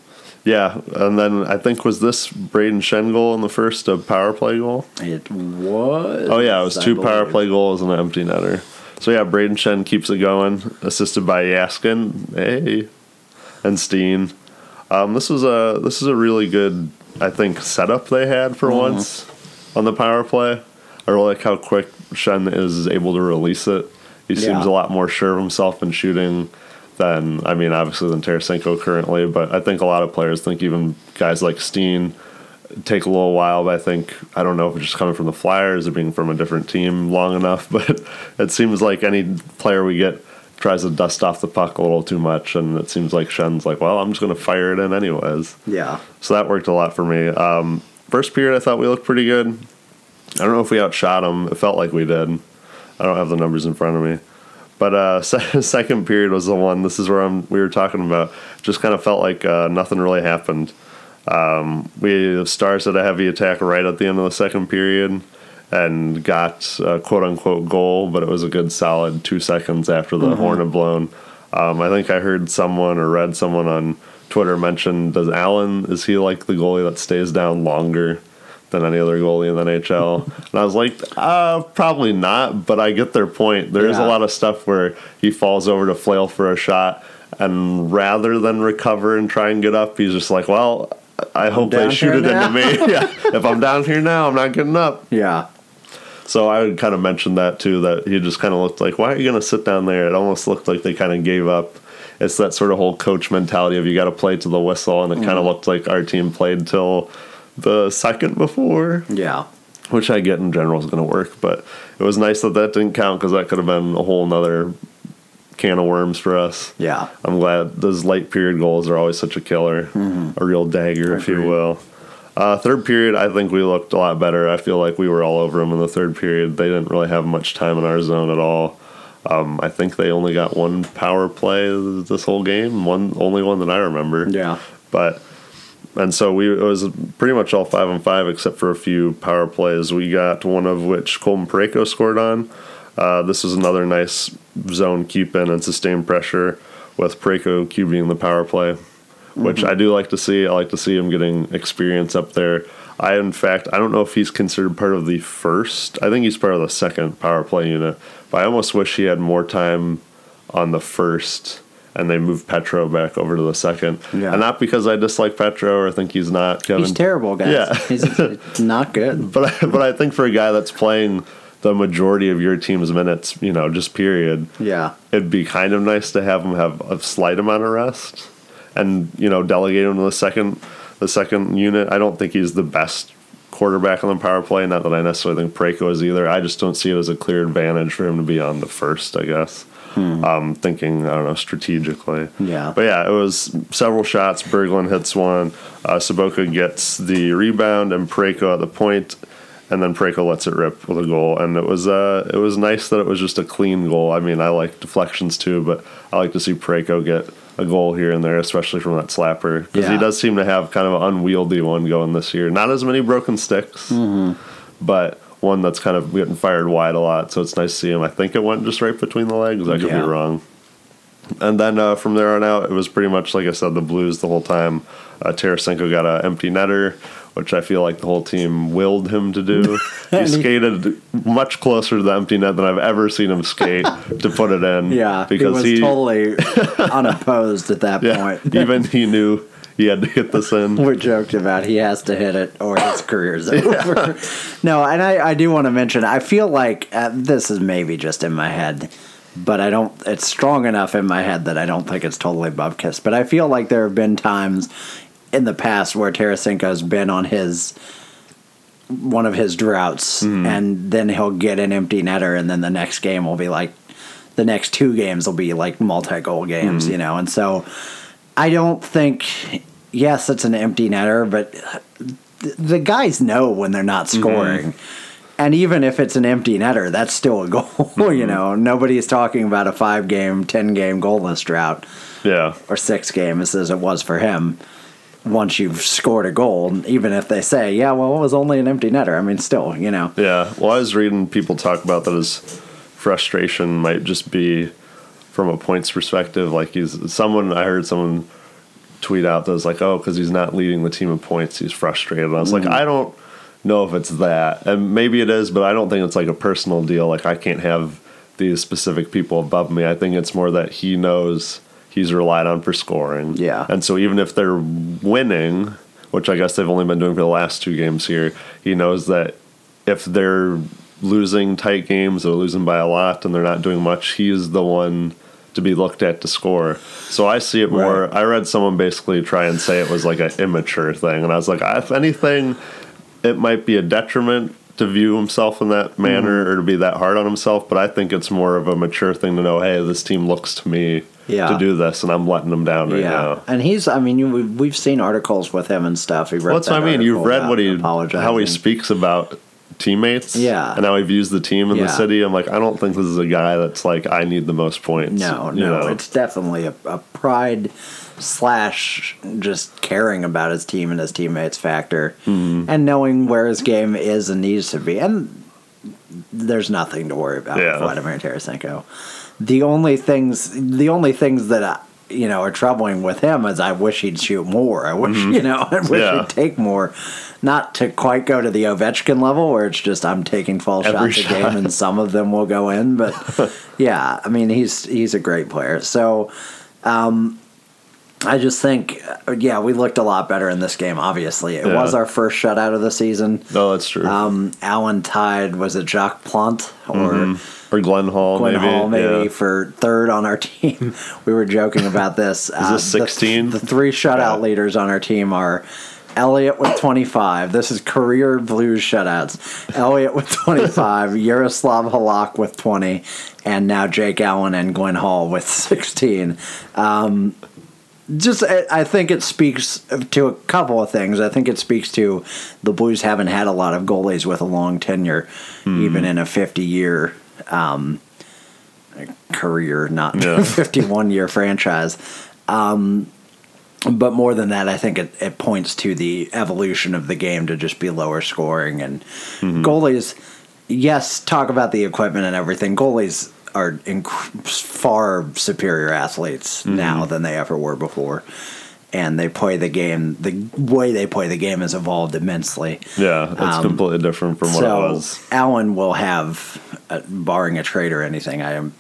Yeah, and then I think was this Brayden Schenn goal in the first uh, power play goal. It was. Oh yeah, it was I two power play goals and an empty netter. So yeah, Brayden Schenn keeps it going, assisted by Jaskin, hey, and Steen. Um, this was a this is a really good, I think, setup they had for once on the power play. I really like how quick Schenn is able to release it. He seems a lot more sure of himself in shooting than I mean, obviously than Tarasenko currently. But I think a lot of players think even guys like Steen take a little while. But I think I don't know if it's just coming from the Flyers or being from a different team long enough. But it seems like any player we get tries to dust off the puck a little too much, and it seems like Schenn's like, well, I'm just going to fire it in anyways. Yeah. So that worked a lot for me. Um, first period, I thought we looked pretty good. I don't know if we outshot them. It felt like we did. I don't have the numbers in front of me. But uh, second period was the one. This is where I'm, we were talking about. Just kind of felt like uh, nothing really happened. Um, we the Stars had a heavy attack right at the end of the second period and got a quote unquote goal, but it was a good solid two seconds after the horn had blown. Um, I think I heard someone or read someone on Twitter mentioned, does Allen, is he like the goalie that stays down longer than any other goalie in the NHL? and I was like, uh, probably not, but I get their point. There is Yeah. a lot of stuff where he falls over to flail for a shot, and rather than recover and try and get up, he's just like, well, I hope they shoot it now." into me. yeah, if I'm down here now, I'm not getting up. Yeah. So I would kind of mention that too. That he just kind of looked like, why are you going to sit down there? It almost looked like they kind of gave up. It's that sort of whole coach mentality of you got to play to the whistle, and it kind of looked like our team played till the second before, Yeah. which I get in general is going to work. But it was nice that that didn't count because that could have been a whole nother can of worms for us. Yeah. I'm glad those late period goals are always such a killer, a real dagger, if you will. Uh, third period, I think we looked a lot better. I feel like we were all over them in the third period. They didn't really have much time in our zone at all. Um, I think they only got one power play this whole game, one only one that I remember. Yeah. But and so we it was pretty much all five on five except for a few power plays. We got one of which Colton Parayko scored on. Uh, this was another nice zone keep in and sustained pressure with Parayko QBing the power play, which I do like to see. I like to see him getting experience up there. I, in fact, I don't know if he's considered part of the first. I think he's part of the second power play unit, but I almost wish he had more time on the first and they moved Petro back over to the second. Yeah. And not because I dislike Petro or think he's not Kevin. He's terrible, guys. Yeah. He's it's not good. But I, but I think for a guy that's playing the majority of your team's minutes, you know, just period, Yeah. it'd be kind of nice to have him have a slight amount of rest and you know delegate him to the second the second unit. I don't think he's the best quarterback on the power play. Not that I necessarily think Parayko is either. I just don't see it as a clear advantage for him to be on the first. I guess. Um, thinking I don't know strategically. Yeah. But yeah, it was several shots. Berglund hits one. Uh, Sobotka gets the rebound and Parayko at the point, and then Parayko lets it rip with a goal. And it was uh, it was nice that it was just a clean goal. I mean, I like deflections too, but I like to see Parayko get a goal here and there, especially from that slapper, because Yeah. he does seem to have kind of an unwieldy one going this year. Not as many broken sticks, but one that's kind of getting fired wide a lot. So it's nice to see him. I think it went just right between the legs. I could Yeah. be wrong. And then uh, from there on out, it was pretty much like I said, the Blues the whole time. Uh, Tarasenko got an empty netter, which I feel like the whole team willed him to do. he skated much closer to the empty net than I've ever seen him skate to put it in. Yeah, because he was he, totally unopposed at that yeah, point. even he knew he had to hit this in. we joked about he has to hit it or his career's over. no, and I, I do want to mention, I feel like uh, this is maybe just in my head, but I don't, it's strong enough in my head that I don't think it's totally Bubkiss. But I feel like there have been times in the past where Tarasenko's been on his, one of his droughts, hmm. and then he'll get an empty netter, and then the next game will be like, the next two games will be like multi goal games, hmm. you know, and so I don't think. Yes, it's an empty netter, but th- the guys know when they're not mm-hmm. scoring. And even if it's an empty netter, that's still a goal. you mm-hmm. know, nobody's talking about a five game, 10 game goalless drought Yeah. or six games as it was for him. Once you've scored a goal, even if they say, yeah, well, it was only an empty netter. I mean, still, you know. Yeah. Well, I was reading people talk about that his frustration might just be from a points perspective. Like he's someone I heard someone tweet out that was like, "Oh, because he's not leading the team in points, he's frustrated." And I was like, mm-hmm. I don't know if it's that, and maybe it is, but I don't think it's like a personal deal. Like I can't have these specific people above me. I think it's more that he knows he's relied on for scoring. Yeah. And so even if they're winning, which I guess they've only been doing for the last two games here, he knows that if they're losing tight games or losing by a lot and they're not doing much, he's the one to be looked at to score. So I see it more. Right. I read someone basically try and say it was like an immature thing, and I was like, if anything, it might be a detriment to view himself in that manner Mm-hmm. or to be that hard on himself. But I think it's more of a mature thing to know, hey, this team looks to me Yeah. to do this, and I'm letting them down right yeah, now. and he's. I mean, you, we've, we've seen articles with him and stuff. He wrote Well, that's that what I mean. You've read what he, how he speaks about teammates, Yeah. and how he views the team in Yeah. the city. I'm like, I don't think this is a guy that's like, I need the most points. No, you no, know? it's definitely a, a pride slash just caring about his team and his teammates factor, Mm-hmm. and knowing where his game is and needs to be. And there's nothing to worry about Yeah. with Vladimir Tarasenko. The only things, the only things that I, you know are troubling with him is I wish he'd shoot more. I wish you know I wish Mm-hmm. Yeah. he'd take more. Not to quite go to the Ovechkin level where it's just I'm taking 12 Every shots a shot. game and some of them will go in, but yeah, I mean he's he's a great player. So um, I just think yeah, we looked a lot better in this game. Obviously, it Yeah. was our first shutout of the season. no, that's true. Um, Allen tied was it Jacques Plante or or Glenn Hall, Glenn maybe. Hall maybe Yeah. for third on our team. we were joking about this. Is this 16? The, three shutout Yeah. leaders on our team are Elliott with 25. This is career Blues shutouts. Elliott with 25, Yaroslav Halak with 20, and now Jake Allen and Glenn Hall with 16. Um, just I think it speaks to a couple of things. I think it speaks to the Blues haven't had a lot of goalies with a long tenure, Hmm. even in a 50 year um, career, not Yeah. 51 year franchise. Um, but more than that, I think it, it points to the evolution of the game to just be lower scoring and goalies. Yes, talk about the equipment and everything. Goalies are inc- far superior athletes now than they ever were before, and they play the game. The way they play the game has evolved immensely. Yeah, it's Um, completely different from what so it was. Allen will have, uh, barring a trade or anything, I am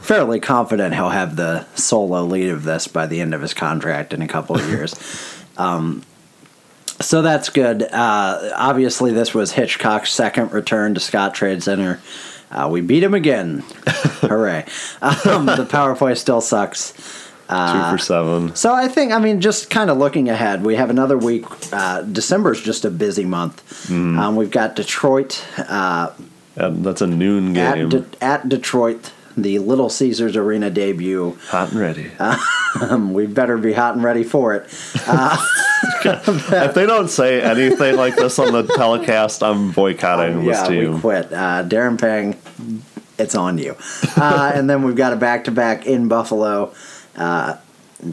fairly confident he'll have the solo lead of this by the end of his contract in a couple of years. um, so that's good. Uh, obviously, this was Hitchcock's second return to Scottrade Center. Uh, we beat him again. Hooray. Um, the power play still sucks. Two for seven. So I think, I mean, just kind of looking ahead, we have another week. Uh, is just a busy month. Mm-hmm. Um, we've got Detroit uh, that's a noon at, game. De- at Detroit, the Little Caesars Arena debut. Hot and ready. Um, we better be hot and ready for it. if they don't say anything like this on the telecast, I'm boycotting this yeah, team. we quit. Uh, Darren Pang, it's on you. Uh, and then we've got a back to back in Buffalo. Uh,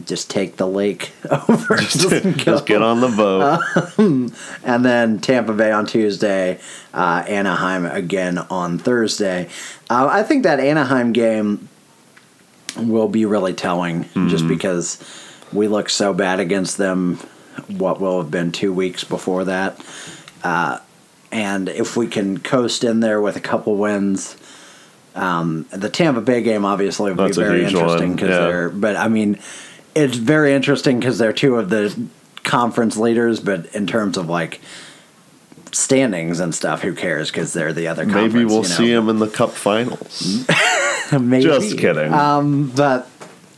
just take the lake over. Just, just get on the boat. And then Tampa Bay on Tuesday, uh, Anaheim again on Thursday. Uh, I think that Anaheim game will be really telling just because we look so bad against them, what will have been two weeks before that. Uh, and if we can coast in there with a couple wins, um, the Tampa Bay game obviously would That's be very interesting because yeah. they're. But I mean, it's very interesting because they're two of the conference leaders. But in terms of like standings and stuff, who cares? Because they're the other. Conference, Maybe we'll you know? see them in the Cup Finals. Maybe. Just kidding. Um, but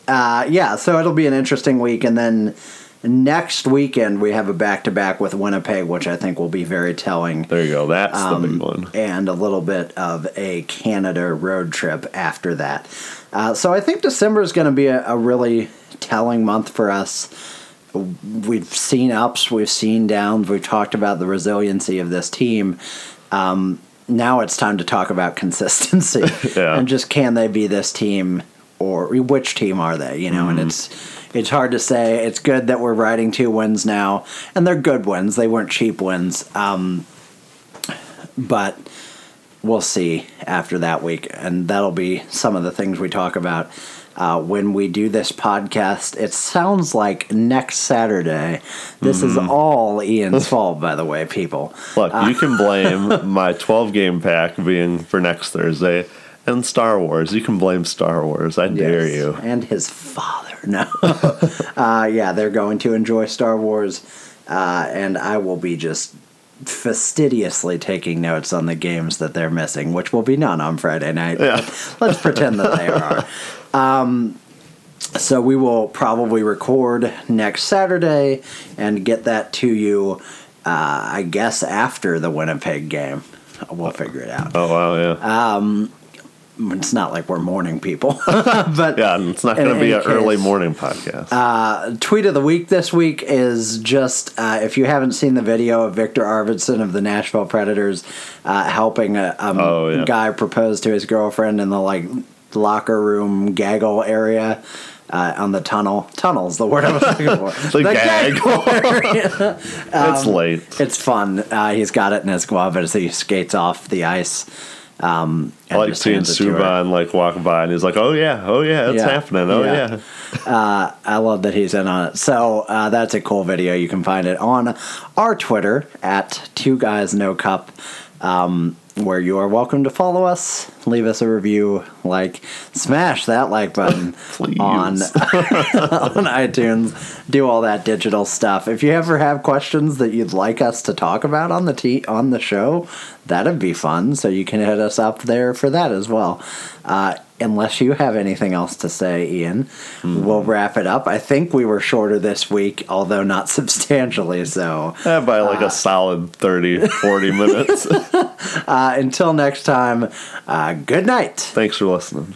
uh, yeah, so it'll be an interesting week, and then next weekend we have a back to back with Winnipeg, which I think will be very telling. there you go. That's the Um, big one. and a little bit of a Canada road trip after that. Uh, so I think December is going to be a, a really telling month for us. We've seen ups, we've seen downs, we've talked about the resiliency of this team. Um, now it's time to talk about consistency Yeah. and just can they be this team or which team are they? You know, and it's it's hard to say. It's good that we're riding two wins now, and they're good wins. They weren't cheap wins. Um, but we'll see after that week, and that'll be some of the things we talk about uh, when we do this podcast. It sounds like next Saturday. This is all Ian's fault, by the way, people. Look, you can blame my 12 game pack being for next Thursday and Star Wars. You can blame Star Wars. I dare you. And his father. No. uh, yeah, they're going to enjoy Star Wars, uh, and I will be just fastidiously taking notes on the games that they're missing, which will be none on Friday night. Yeah. Let's pretend that they are. Um, so we will probably record next Saturday and get that to you, uh, I guess, after the Winnipeg game. We'll figure it out. Oh, wow, yeah. It's not like we're morning people, but yeah, it's not going to be an early morning podcast. tweet of the week this week is just uh, if you haven't seen the video of Viktor Arvidsson of the Nashville Predators uh, helping a um, Oh, yeah. guy propose to his girlfriend in the like locker room gaggle area. Uh, on the tunnel, tunnel's the word I was looking for. The gaggle. area. it's late. It's fun. Uh, he's got it in his glove as he skates off the ice. Um, I like seeing. Subban like walk by and he's like, "Oh yeah, oh yeah, it's Yeah. happening. Oh Yeah. yeah." I love that he's in on it. So uh, that's a cool video. You can find it on our Twitter at Two Guys No Cup, um, where you are welcome to follow us, leave us a review, like, smash that like button on on iTunes. Do all that digital stuff. If you ever have questions that you'd like us to talk about on the t- on the show, that'd be fun. So you can hit us up there for that as well. Uh, unless you have anything else to say, Ian, we'll wrap it up. I think we were shorter this week, although not substantially so. Eh, by like a solid 30, 40 minutes. Uh, until next time, uh, good night. Thanks for listening.